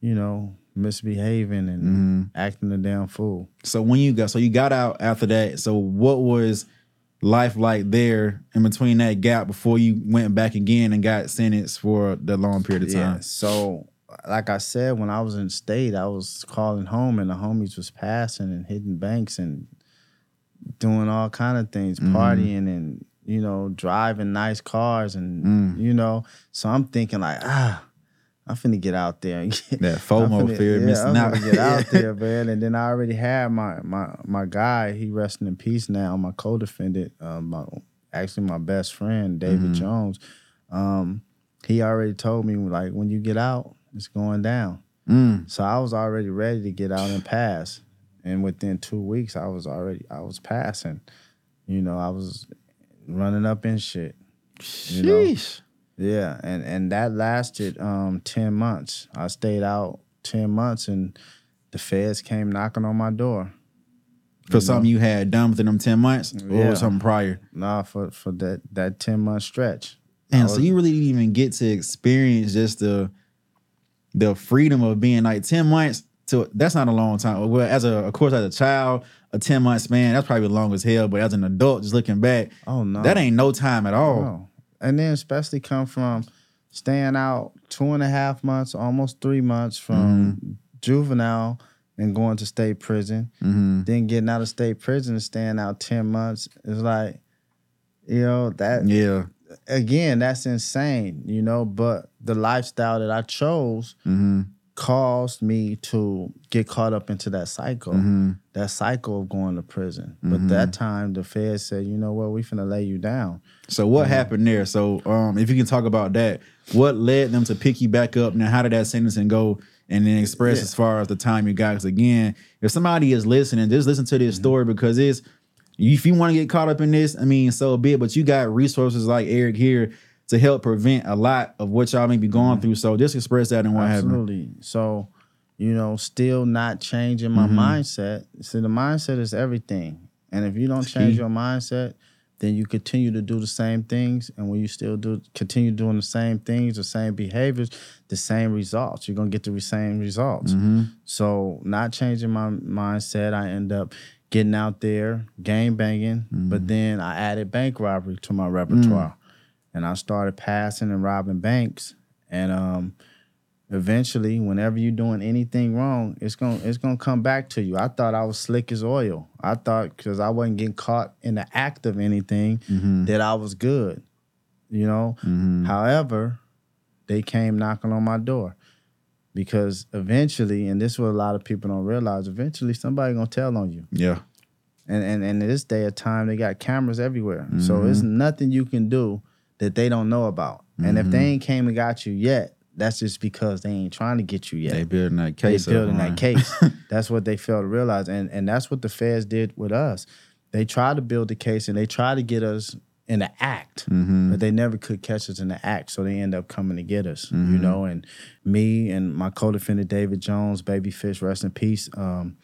you know, misbehaving and Mm-hmm. acting a damn fool. So when you got so you got out after that. So what was life like there in between that gap before you went back again and got sentenced for the long period of time? Yeah. So, like I said, when I was in state, I was calling home, and the homies was passing and hitting banks and doing all kind of things, Mm-hmm. partying and you know driving nice cars, and Mm. you know. So I'm thinking like, ah, I'm finna get out there. And get, That FOMO finna- fear yeah, missing I'm out. finna get out there, man. And then I already had my my my guy. He resting in peace now. My co-defendant, um, my, actually my best friend, David Mm-hmm. Jones. Um, he already told me like when you get out, it's going down. Mm. So I was already ready to get out and pass. And within two weeks, I was already I was passing. You know, I was running up in shit. You know? Yeah, and and that lasted um ten months. I stayed out ten months, and the feds came knocking on my door. For something you had done within them 10 months or Yeah. something prior. Nah, for for that that ten month stretch. And so you really didn't even get to experience just the the freedom of being like 10 months to that's not a long time. Well, as a of course as a child, a 10 month span, that's probably long as hell. But as an adult, just looking back, Oh no, that ain't no time at all. No. And then especially come from staying out two and a half months, almost three months from juvenile and going to state prison. Mm-hmm. Then getting out of state prison and staying out ten months is like, you know, that Yeah. again, that's insane, you know. But the lifestyle that I chose Mm-hmm. Caused me to get caught up into that cycle, Mm-hmm. that cycle of going to prison. But that time, the Fed said, you know what, we finna lay you down. So what happened there? So um, if you can talk about that, what led them to pick you back up? Now, how did that sentencing go? and then express Yeah. as far as the time you got. Because again, if somebody is listening, just listen to Mm-hmm. this story because it's if you want to get caught up in this, I mean, so be it. But you got resources like Eric here to help prevent a lot of what y'all may be going through. So just express that and what happened. Mm-hmm. Absolutely. So, you know, still not changing my Mm-hmm. mindset. See, the mindset is everything. And if you don't change your mindset, then you continue to do the same things. And when you still do continue doing the same things, the same behaviors, the same results, you're gonna get the same results. Mm-hmm. So not changing my mindset, I end up getting out there, game banging, Mm-hmm. but then I added bank robbery to my repertoire. And I started passing and robbing banks. And um eventually, whenever you're doing anything wrong, it's gonna it's gonna come back to you. I thought I was slick as oil. I thought because I wasn't getting caught in the act of anything Mm-hmm. that I was good. You know? However, they came knocking on my door. Because eventually, and this is what a lot of people don't realize, eventually somebody gonna tell on you. Yeah. And and and in this day of time, they got cameras everywhere. So it's nothing you can do that they don't know about. And if they ain't came and got you yet, that's just because they ain't trying to get you yet. They building that case. They building that case. that's what they failed to realize. And and that's what the feds did with us. They tried to build the case and they tried to get us in the act, Mm-hmm. but they never could catch us in the act. So they end up coming to get us, Mm-hmm. you know. And me and my co-defendant David Jones, Babyfish, rest in peace. Um,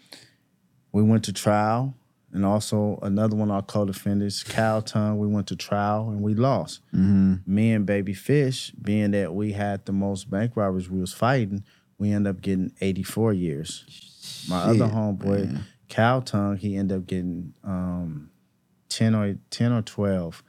we went to trial, and also another one of our co-defendants, Cal Tongue. We went to trial and we lost. Mm-hmm. Me and Baby Fish, being that we had the most bank robberies we was fighting, we ended up getting 84 years. My other Shit, homeboy, Cal Tongue, he ended up getting um, 10 or 10 or 12,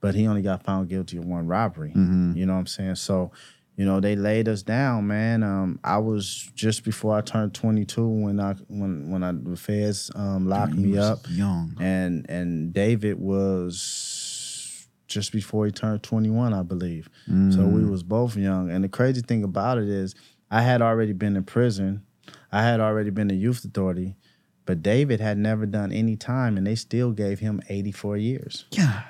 but he only got found guilty of one robbery. Mm-hmm. You know what I'm saying? So, you know, they laid us down, man. Um, I was just before I turned 22 when I when when I the feds um, locked You me up, Young. and and David was just before he turned 21, I believe. So we was both young. And the crazy thing about it is, I had already been in prison. I had already been in youth authority, but David had never done any time, and they still gave him 84 years. Yeah.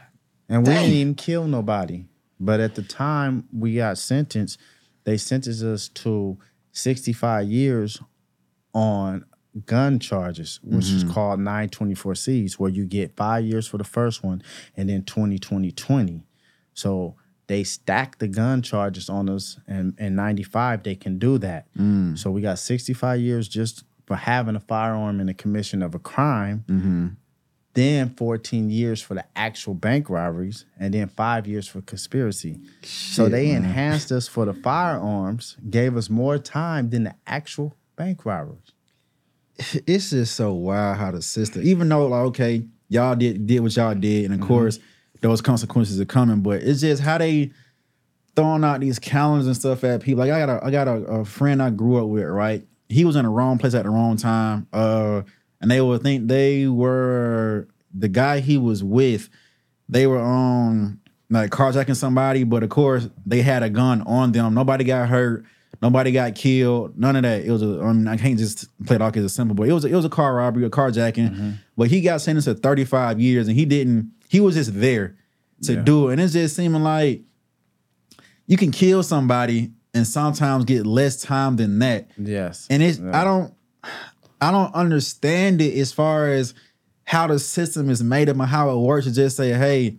And we didn't even kill nobody. But at the time we got sentenced, they sentenced us to 65 years on gun charges, which is called 924Cs, where you get five years for the first one and then 20, 20, 20. So they stacked the gun charges on us, and in 95, they can do that. So we got 65 years just for having a firearm in the commission of a crime Mm-hmm. Then 14 years for the actual bank robberies, and then five years for conspiracy. so they enhanced us for the firearms, gave us more time than the actual bank robberies. it's just so wild how the system, even though like okay, y'all did did what y'all did, and of Mm-hmm. course those consequences are coming, but it's just how they throwing out these calendars and stuff at people. Like I got a I got a, a friend I grew up with, right? He was in the wrong place at the wrong time. Uh and they would think they were the guy he was with, they were on like carjacking somebody, but of course they had a gun on them. Nobody got hurt. Nobody got killed. None of that. It was a. I mean, I can't just play it off as a simple, but it was. A, it was a car robbery, a carjacking. Mm-hmm. But he got sentenced to thirty five years, and he didn't. He was just there to Yeah. do it, and it's just seeming like you can kill somebody and sometimes get less time than that. Yes. And it's Yeah. I don't I don't understand it as far as how the system is made up and how it works to just say, hey,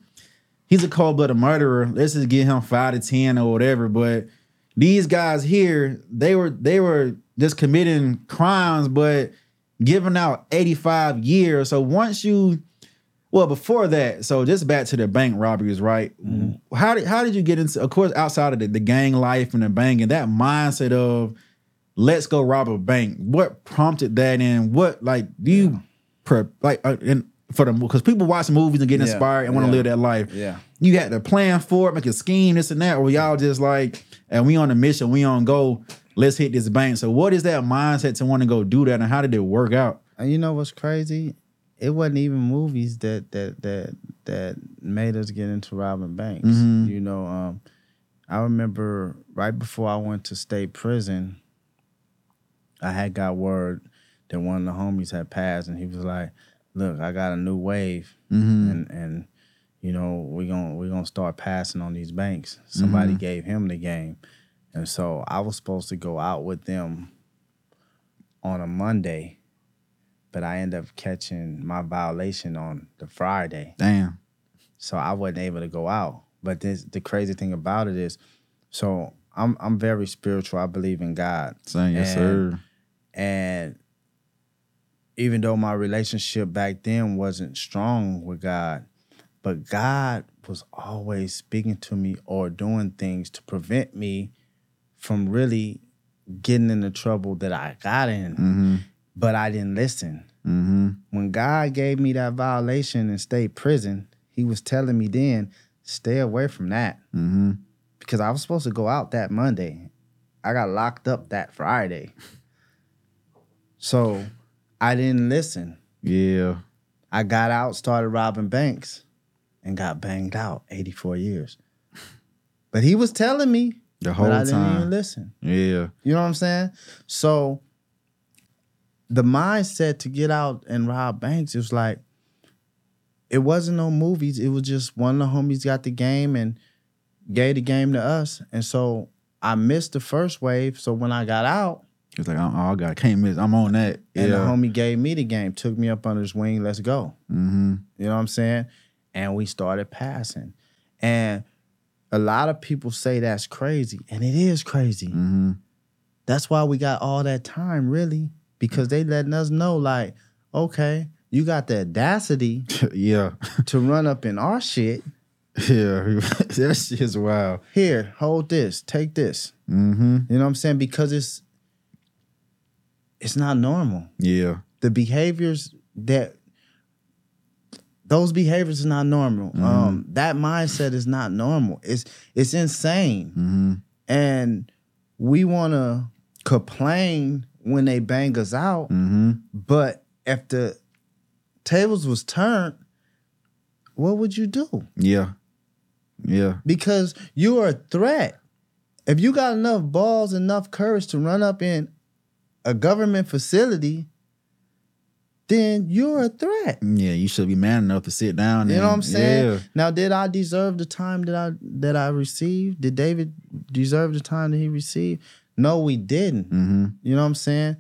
he's a cold-blooded murderer. Let's just give him five to ten or whatever. But these guys here, they were they were just committing crimes, but giving out 85 years. So once you well, before that, so just back to the bank robberies, right? Mm-hmm. How did how did you get into? Of course, outside of the, the gang life and the banging, that mindset of let's go rob a bank. What prompted that, and what like do you pre- like uh, and for the because people watch movies and get Yeah, inspired and want to yeah. live that life. Yeah. you had to plan for it, make a scheme, this and that, or y'all just like, and we on a mission, we on go. Let's hit this bank. So, what is that mindset to want to go do that, and how did it work out? And you know what's crazy? It wasn't even movies that that that that made us get into robbing banks. Mhm. You know, um, I remember right before I went to state prison, I had got word that one of the homies had passed, and he was like, "Look, I got a new wave, Mm-hmm. and and you know we gonna we gonna start passing on these banks." Somebody Mhm. gave him the game, and so I was supposed to go out with them on a Monday, but I ended up catching my violation on the Friday. Damn. So I wasn't able to go out. But this the crazy thing about it is, so I'm I'm very spiritual. I believe in God. Saying yes, sir. And even though my relationship back then wasn't strong with God, but God was always speaking to me or doing things to prevent me from really getting in the trouble that I got in. Mm-hmm. But I didn't listen. Mm-hmm. When God gave me that violation in state prison, He was telling me then, stay away from that. Mm-hmm. Because I was supposed to go out that Monday. I got locked up that Friday. So I didn't listen. Yeah. I got out, started robbing banks, and got banged out 84 years. But he was telling me, The whole but I didn't even time. listen. Yeah. You know what I'm saying? So the mindset to get out and rob banks it was like it wasn't no movies. It was just one of the homies got the game and gave the game to us. And so I missed the first wave. So when I got out It's like, oh, I got can't miss. I'm on that. and the homie gave me the game, took me up under his wing, let's go. Mm-hmm. You know what I'm saying? And we started passing. And a lot of people say that's crazy, and it is crazy. Mm-hmm. That's why we got all that time, really, because they letting us know, like, okay, you got the audacity yeah. to run up in our shit. Yeah. that shit's wild. Here, hold this, take this. Mm-hmm. You know what I'm saying? Because it's it's not normal. Yeah. The behaviors that those behaviors is not normal. Um, that mindset is not normal. It's it's insane. Mm-hmm. And we wanna complain when they bang us out. Mm-hmm. But if the tables was turned, what would you do? Yeah. Yeah. Because you are a threat. If you got enough balls, enough courage to run up in a government facility, then you're a threat. Yeah. You should be man enough to sit down. You and, know what I'm saying? Yeah. Now, did I deserve the time that I that I received? Did David deserve the time that he received? No, we didn't. Mm-hmm. You know what I'm saying?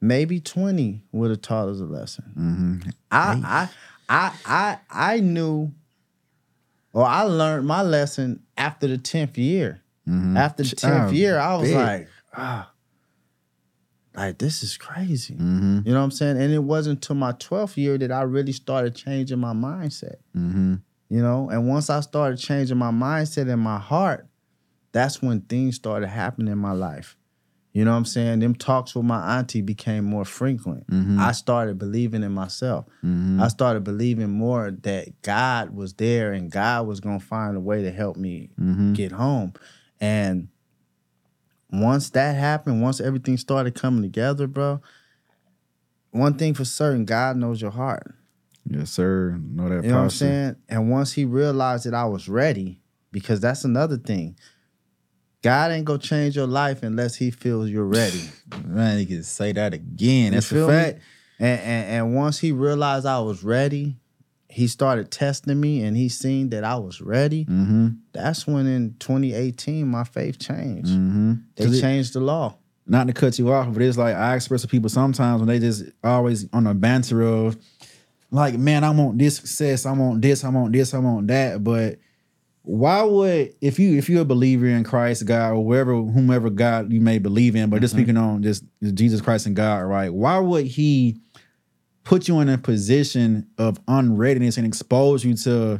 Maybe 20 would have taught us a lesson. Mm-hmm. I, I I I I knew or I learned my lesson after the 10th year. Mm-hmm. After the 10th Oh, year, I was big. like, ah, like this is crazy. Mm-hmm. You know what I'm saying? And it wasn't until my 12th year that I really started changing my mindset. Mm-hmm. You know, and once I started changing my mindset and my heart, that's when things started happening in my life. You know what I'm saying? Them talks with my auntie became more frequent. Mhm. I started believing in myself. Mm-hmm. I started believing more that God was there and God was gonna find a way to help me Mm-hmm. get home. And once that happened, once everything started coming together, bro, one thing for certain, God knows your heart. Yes, sir. Know that. You know what I'm saying? And once he realized that I was ready, because that's another thing. God ain't gonna change your life unless he feels you're ready. Man, you can say that again. That's a fact. And, and and once he realized I was ready, he started testing me and he seen that I was ready. Mm-hmm. That's when in 2018 my faith changed. Mm-hmm. They changed the law. not to cut you off, but it's like I express to people sometimes when they just always on a banter of like, man, I want this success, I want this, I want this, I want that. But why would if you if you're a believer in Christ, God, or wherever whomever God you may believe in, but just speaking on just Jesus Christ and God, right? Why would he put you in a position of unreadiness and expose you to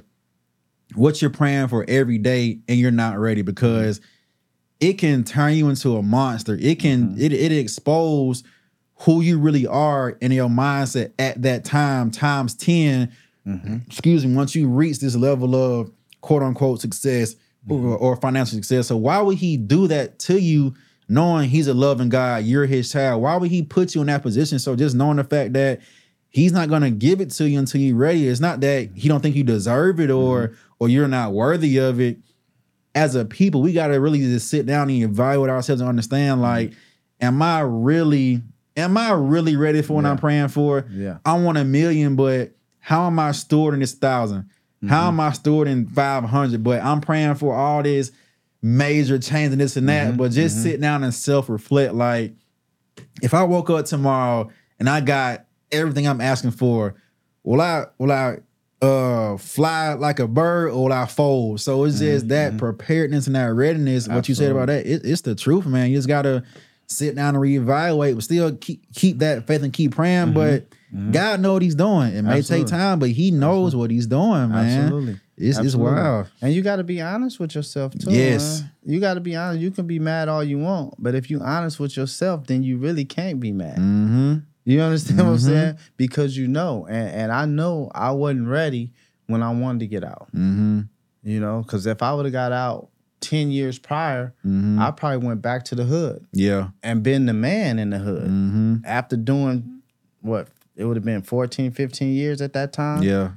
what you're praying for every day and you're not ready because it can turn you into a monster. It can mm-hmm. it it expose who you really are in your mindset at that time times 10 mm-hmm. excuse me once you reach this level of quote unquote success or, mm-hmm. or financial success. So why would he do that to you knowing he's a loving god you're his child? Why would he put you in that position? So just knowing the fact that he's not going to give it to you until you're ready it's not that he don't think you deserve it or or you're not worthy of it as a people, we gotta really just sit down and evaluate ourselves and understand, like, am I really, am I really ready for what I'm praying for? Yeah. I want a million, but how am I stored in this 1000 How Mm-hmm. am I stored in 500? But I'm praying for all this major change and this and that. Mhm, But just mhm. sit down and self reflect, like, if I woke up tomorrow and I got everything I'm asking for, will I will I uh fly like a bird or will I fold? So it's just that preparedness and that readiness. What you said about that, it, it's the truth, man. You just gotta sit down and reevaluate, but still keep keep that faith and keep praying. But God know what He's doing. It may Absolutely. take time, but He knows what He's doing, man. Absolutely. It's it's wild. And you got to be honest with yourself too. Yes. man. You got to be honest. You can be mad all you want, but if you honest with yourself, then you really can't be mad. Mm-hmm. You understand what I'm Mhm. saying? Because you know, and, and I know I wasn't ready when I wanted to get out. Mm-hmm. You know, because if I would have got out ten years prior, Mm-hmm. I probably went back to the hood Yeah. and been the man in the hood. Mm-hmm. After doing what it would have been 14, 15 years at that time. Yeah.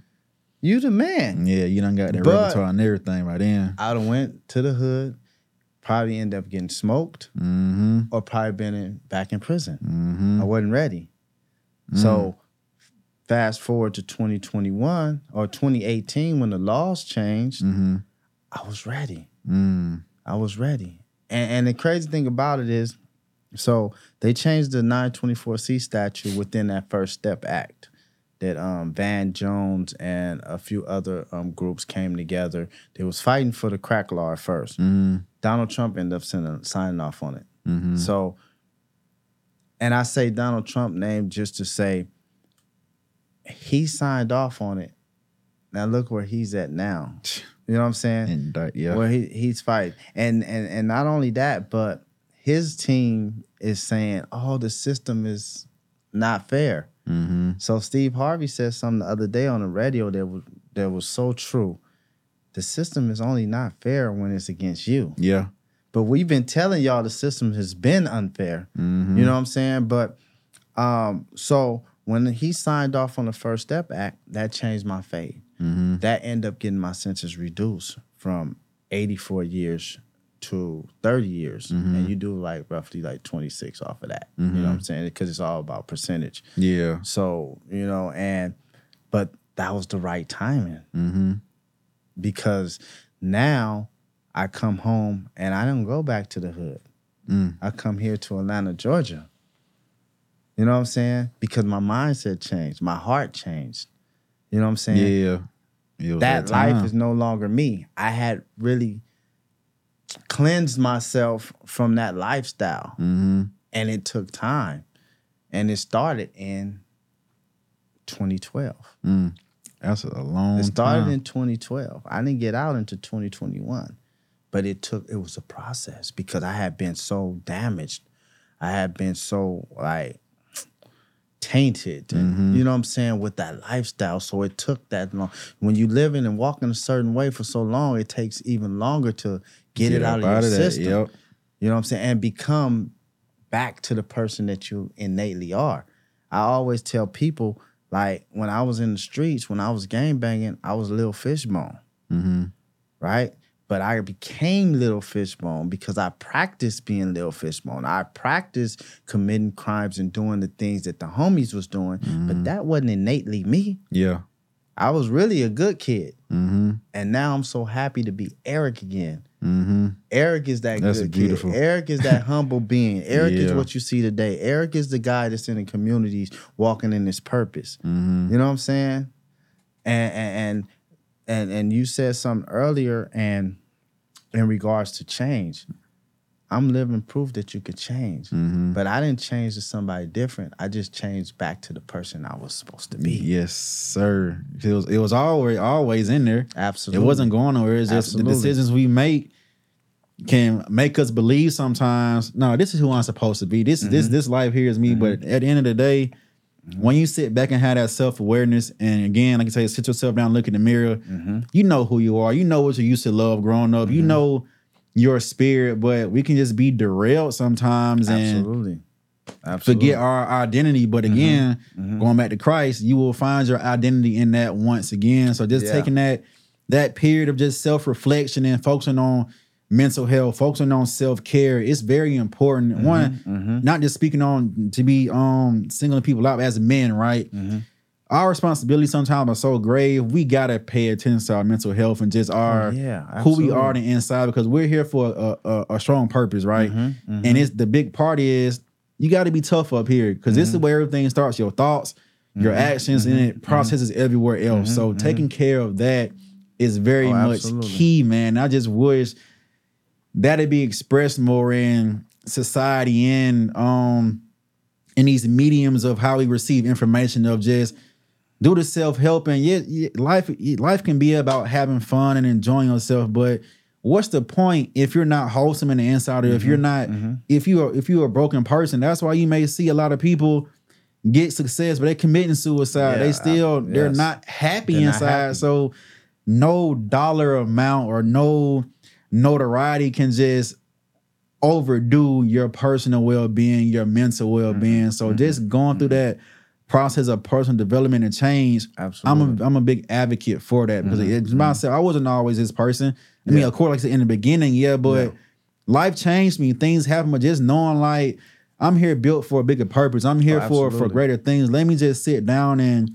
You the man. Yeah. You done got that But- repertoire and everything right then. I'd have went to the hood, probably end up getting smoked, Mm-hmm. or probably been in, back in prison. Mm-hmm. I wasn't ready. So fast forward to 2021 or 2018 when the laws changed, Mm-hmm. I was ready. Mm. I was ready. And, and the crazy thing about it is, so they changed the 924C statute within that First Step Act that um, Van Jones and a few other um, groups came together. They was fighting for the crack law at 1st Mm-hmm. Donald Trump ended up sending, signing off on it. Mm-hmm. So, and I say Donald Trump name just to say he signed off on it. Now look where he's at now. You know what I'm saying? And that, yeah. Where he, he's fighting, and and and not only that, but his team is saying, "Oh, the system is not fair." Mm-hmm. So Steve Harvey said something the other day on the radio that was that was so true. The system is only not fair when it's against you. Yeah. But we've been telling y'all the system has been unfair. Mm-hmm. You know what I'm saying? But um, so when he signed off on the First Step Act, that changed my fate. Mm-hmm. That ended up getting my sentence reduced from 84 years to 30 years. Mm-hmm. And you do like roughly like 26 off of that. You know what I'm saying? Because it's all about percentage. Yeah. So, you know, and but that was the right timing Mm-hmm. because now I come home and I don't go back to the hood. Mm. I come here to Atlanta, Georgia. You know what I'm saying? Because my mindset changed, my heart changed. You know what I'm saying? Yeah. Was that life is no longer me. I had really cleansed myself from that lifestyle, Mm-hmm. and it took time. And it started in 2012. Mm. That's a long It started time. in 2012. I didn't get out until 2021, but it took. It was a process because I had been so damaged. I had been so like tainted, and Mm-hmm. you know what I'm saying with that lifestyle. So it took that long. When you living and walking a certain way for so long, it takes even longer to get, it up out of your that. system. Yep. You know what I'm saying? And become back to the person that you innately are. I always tell people, like when I was in the streets, when I was gang banging, I was a Little Fishbone, Mm-hmm. right? But I became Little Fishbone because I practiced being Little Fishbone. I practiced committing crimes and doing the things that the homies was doing, but that wasn't innately me. Yeah. I was really a good kid. Mm-hmm. And now I'm so happy to be Eric again. Mm-hmm. Eric is that That's good beautiful. kid. Eric is that humble being. Eric is what you see today. Eric is the guy that's in the communities walking in his purpose. Mm-hmm. You know what I'm saying? And and and and, and you said something earlier and in regards to change. I'm living proof that you could change. Mm-hmm. But I didn't change to somebody different. I just changed back to the person I was supposed to be. Yes, sir. It was it was always always in there. Absolutely. It wasn't going nowhere. It's just Absolutely. the decisions we make can make us believe sometimes. No, this is who I'm supposed to be. This this Mm-hmm. this life here is me. But at the end of the day, when you sit back and have that self awareness, and again, like I say, sit yourself down, look in the mirror. Mm-hmm. You know who you are. You know what you used to love growing up. You know your spirit. But we can just be derailed sometimes and Absolutely. Absolutely. forget our identity. But Mm-hmm. again, going back to Christ, you will find your identity in that once again. So just Yeah. taking that that period of just self reflection and focusing on mental health, focusing on self care, it's very important. Mm-hmm. One, not just speaking on to be um singling people out as men, right? Mm-hmm. Our responsibility sometimes are so grave. We gotta pay attention to our mental health and just our Oh, yeah, who we are on the inside because we're here for a, a, a strong purpose, right? Mm-hmm, And it's the big part is you got to be tough up here because this is Mm-hmm. where everything starts. Your thoughts, your actions, and it processes everywhere else. So taking care of that is very Mm-hmm. Oh, much absolutely. key, man. I just wish that'd be expressed more in society and um in these mediums of how we receive information of just do the self help and yeah, yeah, life life can be about having fun and enjoying yourself, but what's the point if you're not wholesome in the inside or if you're not if you are if you're a broken person? That's why you may see a lot of people get success, but they're committing suicide. Yeah, they still I- they're not happy They're not inside. happy. So no dollar amount or no notoriety can just overdo your personal well-being, your mental well-being. Mm-hmm. So just going through that process of personal development and change, Absolutely. Mm-hmm. I'm a I'm a big advocate for that because it's myself. I wasn't always this person. I mean, of course, like I said in the beginning, yeah, but life changed me. Things happen, but just knowing like I'm here built for a bigger purpose. I'm here Oh, for for greater things. Let me just sit down and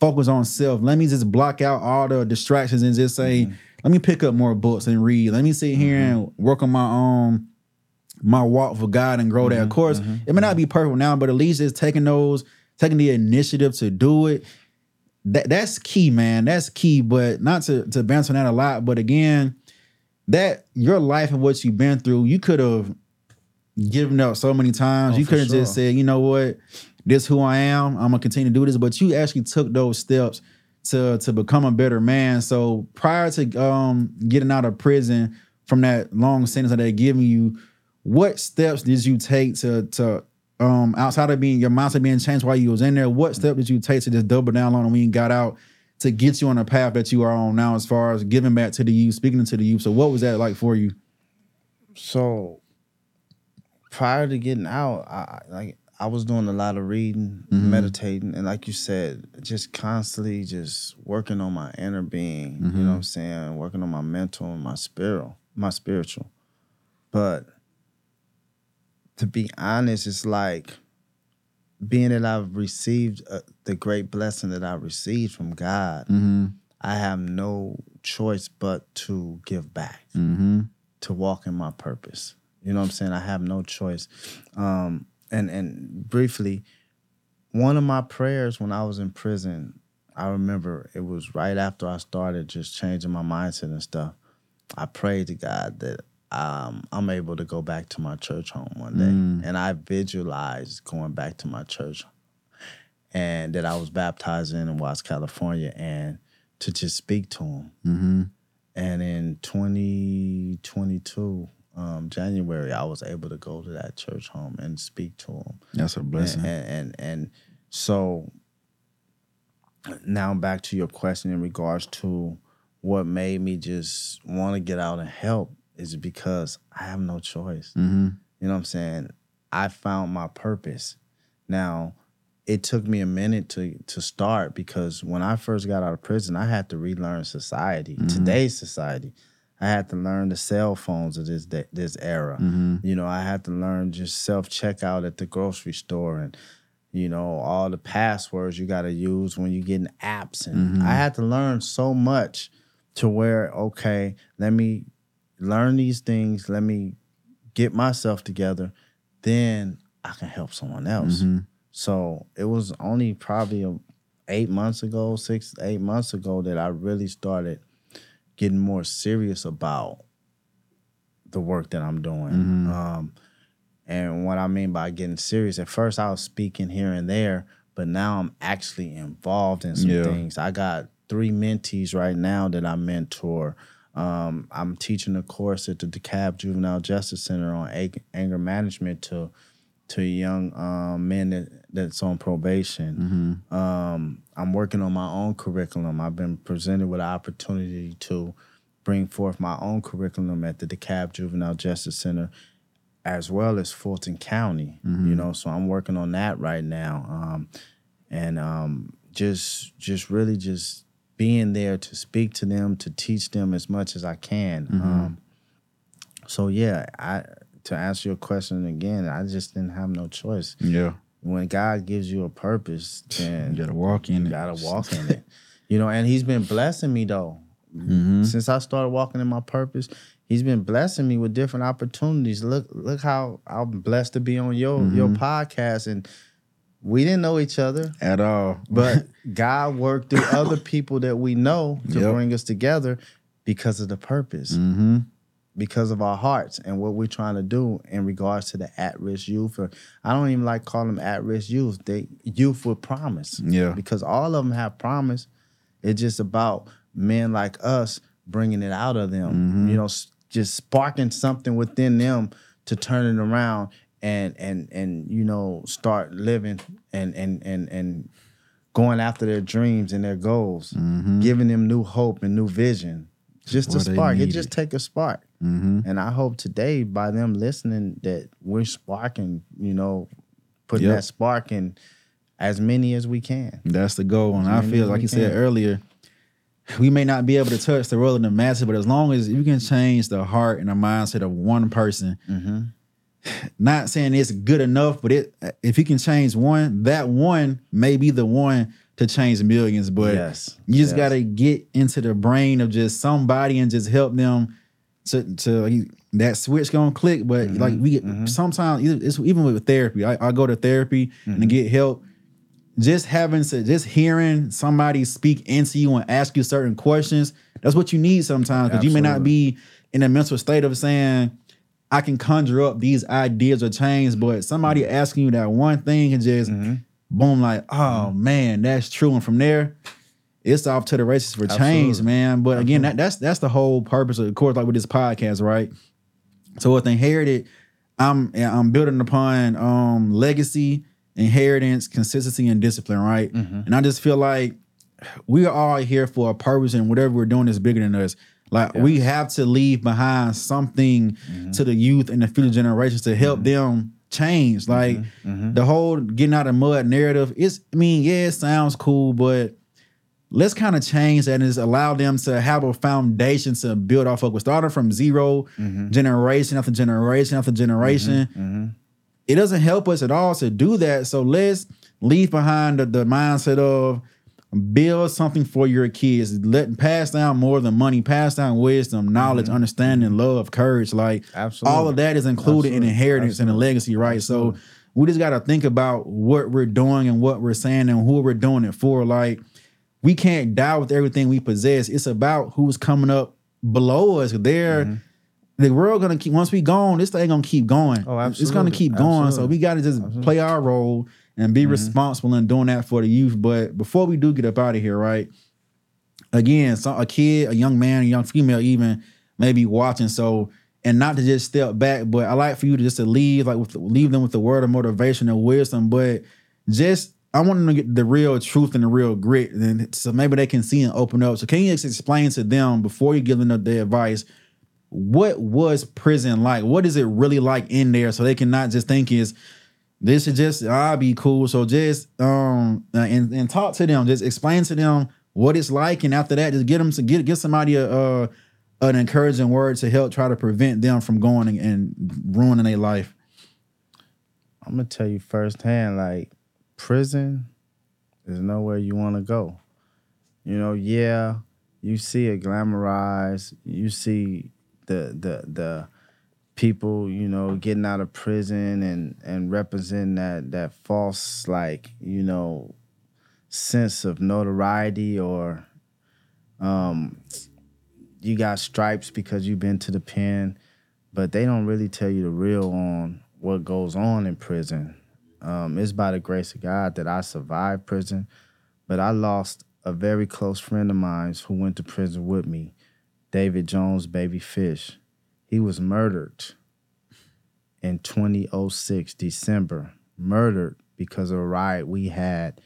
focus on self. Let me just block out all the distractions and just say, Mm-hmm. Let me pick up more books and read. Let me sit here and mm-hmm. work on my own my walk for God and grow that. Mm-hmm. Of course, mm-hmm. it may not mm-hmm. be perfect now, but at least just taking those, taking the initiative to do it. That that's key, man. That's key. But not to to bounce on that a lot. But again, that your life and what you've been through, you could have given up so many times. Oh, you could have just sure. said, you know what, this who I am. I'm gonna continue to do this. But you actually took those steps to to become a better man. So prior to um getting out of prison from that long sentence that they're giving you, what steps did you take to to um outside of being your mindset being changed while you was in there? What step did you take to just double down on when you got out to get you on the path that you are on now as far as giving back to the youth, speaking to the youth? So what was that like for you? So prior to getting out, I- like I was doing a lot of reading, Mm-hmm. meditating, and like you said, just constantly just working on my inner being. You Mm-hmm. know what I'm saying? Working on my mental and my spiritual, my spiritual. But to be honest, it's like being that I've received uh, the great blessing that I received from God. Mm-hmm. I have no choice but to give back Mm-hmm. to walk in my purpose. You know what I'm saying? I have no choice. Um, and and briefly, one of my prayers when I was in prison, I remember it was right after I started just changing my mindset and stuff. I prayed to God that um, I'm able to go back to my church home one day, and I visualized going back to my church, and that I was baptized in in Watts, California, and to just speak to him. Mm-hmm. And in 2022, um, January, I was able to go to that church home and speak to him. That's a blessing. And, and and and so now back to your question in regards to what made me just want to get out and help is because I have no choice. mm-hmm. You know what I'm saying? I found my purpose. Now, it took me a minute to to start because when I first got out of prison, I had to relearn society, today's society. I had to learn the cell phones of this day, this era. Mm-hmm. You know, I had to learn just self checkout at the grocery store and you know all the passwords you got to use when you get in apps and mm-hmm. I had to learn so much to where okay, let me learn these things, let me get myself together, then I can help someone else. Mm-hmm. So it was only probably a, eight months ago, six, eight months ago that I really started getting more serious about the work that I'm doing. Um, and what I mean by getting serious, at first I was speaking here and there, but now I'm actually involved in some Yeah. things. I got three mentees right now that I mentor. Um, I'm teaching a course at the DeKalb Juvenile Justice Center on ag- anger management to to young um, men that, that's on probation. Um, I'm working on my own curriculum. I've been presented with an opportunity to bring forth my own curriculum at the DeKalb Juvenile Justice Center, as well as Fulton County. You know, so I'm working on that right now, um, and um, just just really just being there to speak to them, to teach them as much as I can. Um, so yeah, I to answer your question again, I just didn't have no choice. Yeah. When God gives you a purpose, then You gotta walk in you it. gotta walk in it. You know, and He's been blessing me though. Mm-hmm. Since I started walking in my purpose, he's been blessing me with different opportunities. Look, look how I'm blessed to be on your your Mm-hmm. podcast, and we didn't know each other, At all. but God worked through other people that we know to Yep. bring us together because of the purpose, mm-hmm. Because of our hearts and what we're trying to do in regards to the at risk youth. Or I don't even like calling them at risk youth. They youth with promise Yeah. because all of them have promise. It's just about men like us bringing it out of them. Mm-hmm. You know, s- just sparking something within them to turn it around and and and you know start living and and and and going after their dreams and their goals, giving them new hope and new vision. Just a Mm-hmm. spark. It just take a spark. Mm-hmm. And I hope today, by them listening, that we're sparking. You know, putting Yep. that spark in as many as we can. That's the goal. And I feel like you said earlier, we may not be able to touch the world of the masses, but as long as you can change the heart and the mindset of one person, Mm-hmm. not saying it's good enough, but it if you can change one, that one may be the one to change millions. But Yes, you just yes. gotta get into the brain of just somebody and just help them to to that switch gonna click. But Mm-hmm, like we get sometimes it's even with therapy. I, I go to therapy Mm-hmm. and get help. Just having to just hearing somebody speak into you and ask you certain questions. That's what you need sometimes because you may not be in a mental state of saying. I can conjure up these ideas or change, but somebody Mm-hmm. asking you that one thing and just boom, like, oh man, that's true. And from there, it's off to the races for change, Absolutely. man. But again, that, that's that's the whole purpose of, of course, like with this podcast, right? So with inherited, I'm I'm building upon um legacy, inheritance, consistency, and discipline, right? Mm-hmm. And I just feel like we are all here for a purpose, and whatever we're doing is bigger than us. Like we have to leave behind something mm-hmm. to the youth and the future generations to help mm-hmm. them change. Like the whole getting out of mud narrative is, I mean, yeah, it sounds cool, but let's kind of change that and just allow them to have a foundation to build off of. We're starting from 0 mm-hmm. generation after generation after generation. Mm-hmm. Mm-hmm. It doesn't help us at all to do that. So let's leave behind the, the mindset of build something for your kids. Let pass down more than money, pass down wisdom, knowledge, understanding, love, courage. Like Absolutely. all of that is included in Absolutely. inheritance and a legacy, right? So we just gotta think about what we're doing and what we're saying and who we're doing it for. Like we can't die with everything we possess. It's about who's coming up below us. They're Mm-hmm. the world gonna keep once we gone, this thing gonna keep going. Oh, It's gonna absolutely. keep going. So we gotta just play our role and be responsible in doing that for the youth. But before we do get up out of here, right? Again, so a kid, a young man, a young female, even maybe watching. So and not to just step back, but I like for you to just to leave like with leave them with the word of motivation and wisdom. But just I want them to get the real truth and the real grit, and so maybe they can see and open up. So can you explain to them before you give them the advice? What was prison like? What is it really like in there? So they cannot just think is this is just I'll be cool. So just um uh, and, and talk to them. Just explain to them what it's like, and after that, just get them to get get somebody a uh, an encouraging word to help try to prevent them from going and, and ruining their life. I'm gonna tell you firsthand, like prison is nowhere you want to go. You know, yeah, you see it glamorized. You see the the the people, you know, getting out of prison and and representing that that false like you know sense of notoriety or um you got stripes because you've been to the pen, but they don't really tell you the real on what goes on in prison. Um, it's by the grace of God that I survived prison, but I lost a very close friend of mine who went to prison with me, David Jones, Baby Fish. He was murdered in 2006, December, murdered because of a riot we had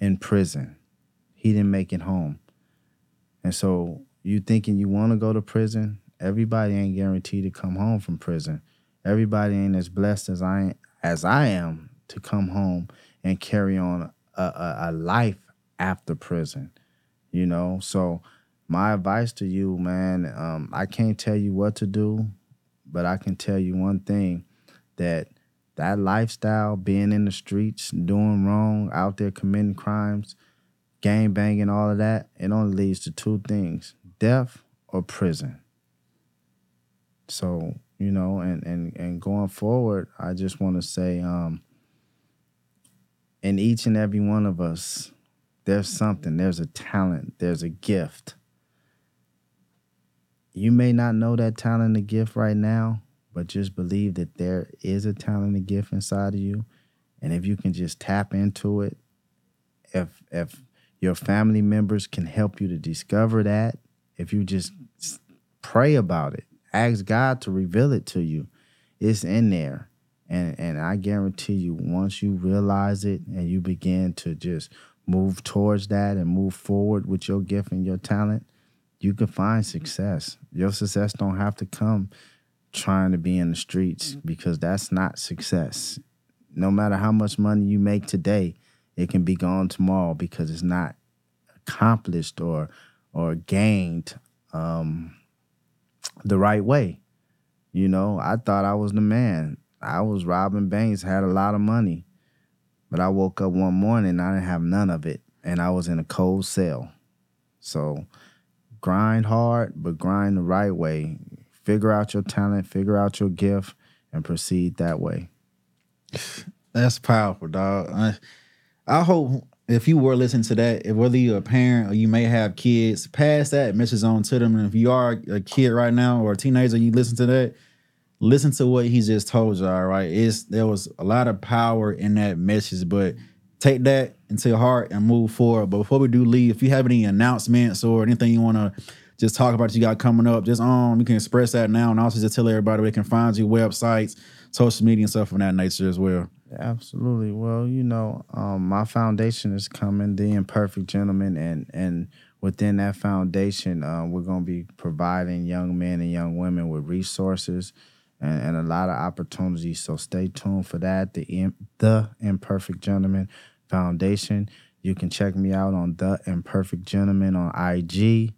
in prison. He didn't make it home. And so you thinking you want to go to prison, everybody ain't guaranteed to come home from prison. Everybody ain't as blessed as I as I am to come home and carry on a, a, a life after prison. You know, so my advice to you, man, um, I can't tell you what to do, but I can tell you one thing that that lifestyle, being in the streets, doing wrong, out there committing crimes, gang banging, all of that, it only leads to two things death or prison. So, you know, and and and going forward, I just want to say um in each and every one of us, there's something, there's a talent, there's a gift. You may not know that talent and gift right now, but just believe that there is a talent and gift inside of you. And if you can just tap into it, if if your family members can help you to discover that, if you just pray about it, ask God to reveal it to you, it's in there. And and I guarantee you, once you realize it and you begin to just move towards that and move forward with your gift and your talent, you can find success. Your success don't have to come trying to be in the streets because that's not success. No matter how much money you make today, it can be gone tomorrow because it's not accomplished or or gained um, the right way. You know, I thought I was the man. I was robbing banks, had a lot of money, but I woke up one morning I didn't have none of it, and I was in a cold cell. So, grind hard, but grind the right way. Figure out your talent, figure out your gift, and proceed that way. That's powerful, dog. I, I hope if you were listening to that, if whether you're a parent or you may have kids, pass that message on to them. And if you are a kid right now or a teenager, you listen to that, listen to what he just told you. All right, it's there was a lot of power in that message, but take that into your heart and move forward. But before we do leave, if you have any announcements or anything you want to just talk about you got coming up, just um, you can express that now, and also just tell everybody where they can find you, websites, social media, and stuff of that nature as well. Absolutely. Well, you know, um, my foundation is coming, the Imperfect Gentleman, and and within that foundation, uh, we're going to be providing young men and young women with resources and, and, a lot of opportunities. So stay tuned for that. The the Imperfect Gentleman Foundation. You can check me out on the Imperfect Gentleman on IG,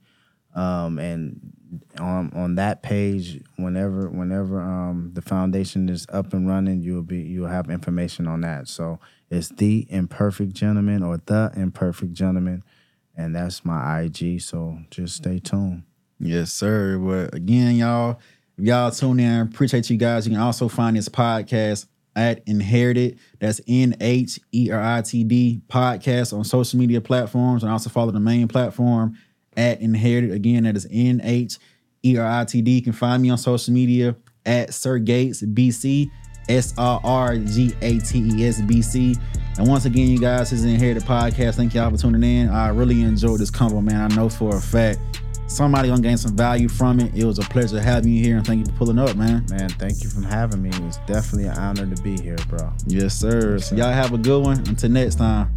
um, and on on that page whenever whenever um, the foundation is up and running you'll be you'll have information on that so it's the imperfect gentleman or the imperfect gentleman and that's my ig so just stay tuned yes sir but again y'all y'all tune in appreciate you guys you can also find this podcast at inherited that's n-h-e-r-i-t-d podcast on social media platforms and also follow the main platform at inherited again that is n-h E R I T D. You can find me on social media at Sir Gates BC. S R R G A T E S B C. And once again, you guys, this is Inherited Podcast. Thank y'all for tuning in. I really enjoyed this convo, man. I know for a fact somebody gonna gain some value from it. It was a pleasure having you here, and thank you for pulling up, man. Man, thank you for having me. It's definitely an honor to be here, bro. Yes, sir. Yes, sir. So y'all have a good one. Until next time.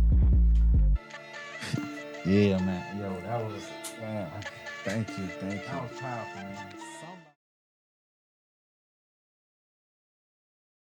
yeah, man. Yo, that was man. Thank you, thank you. That was powerful.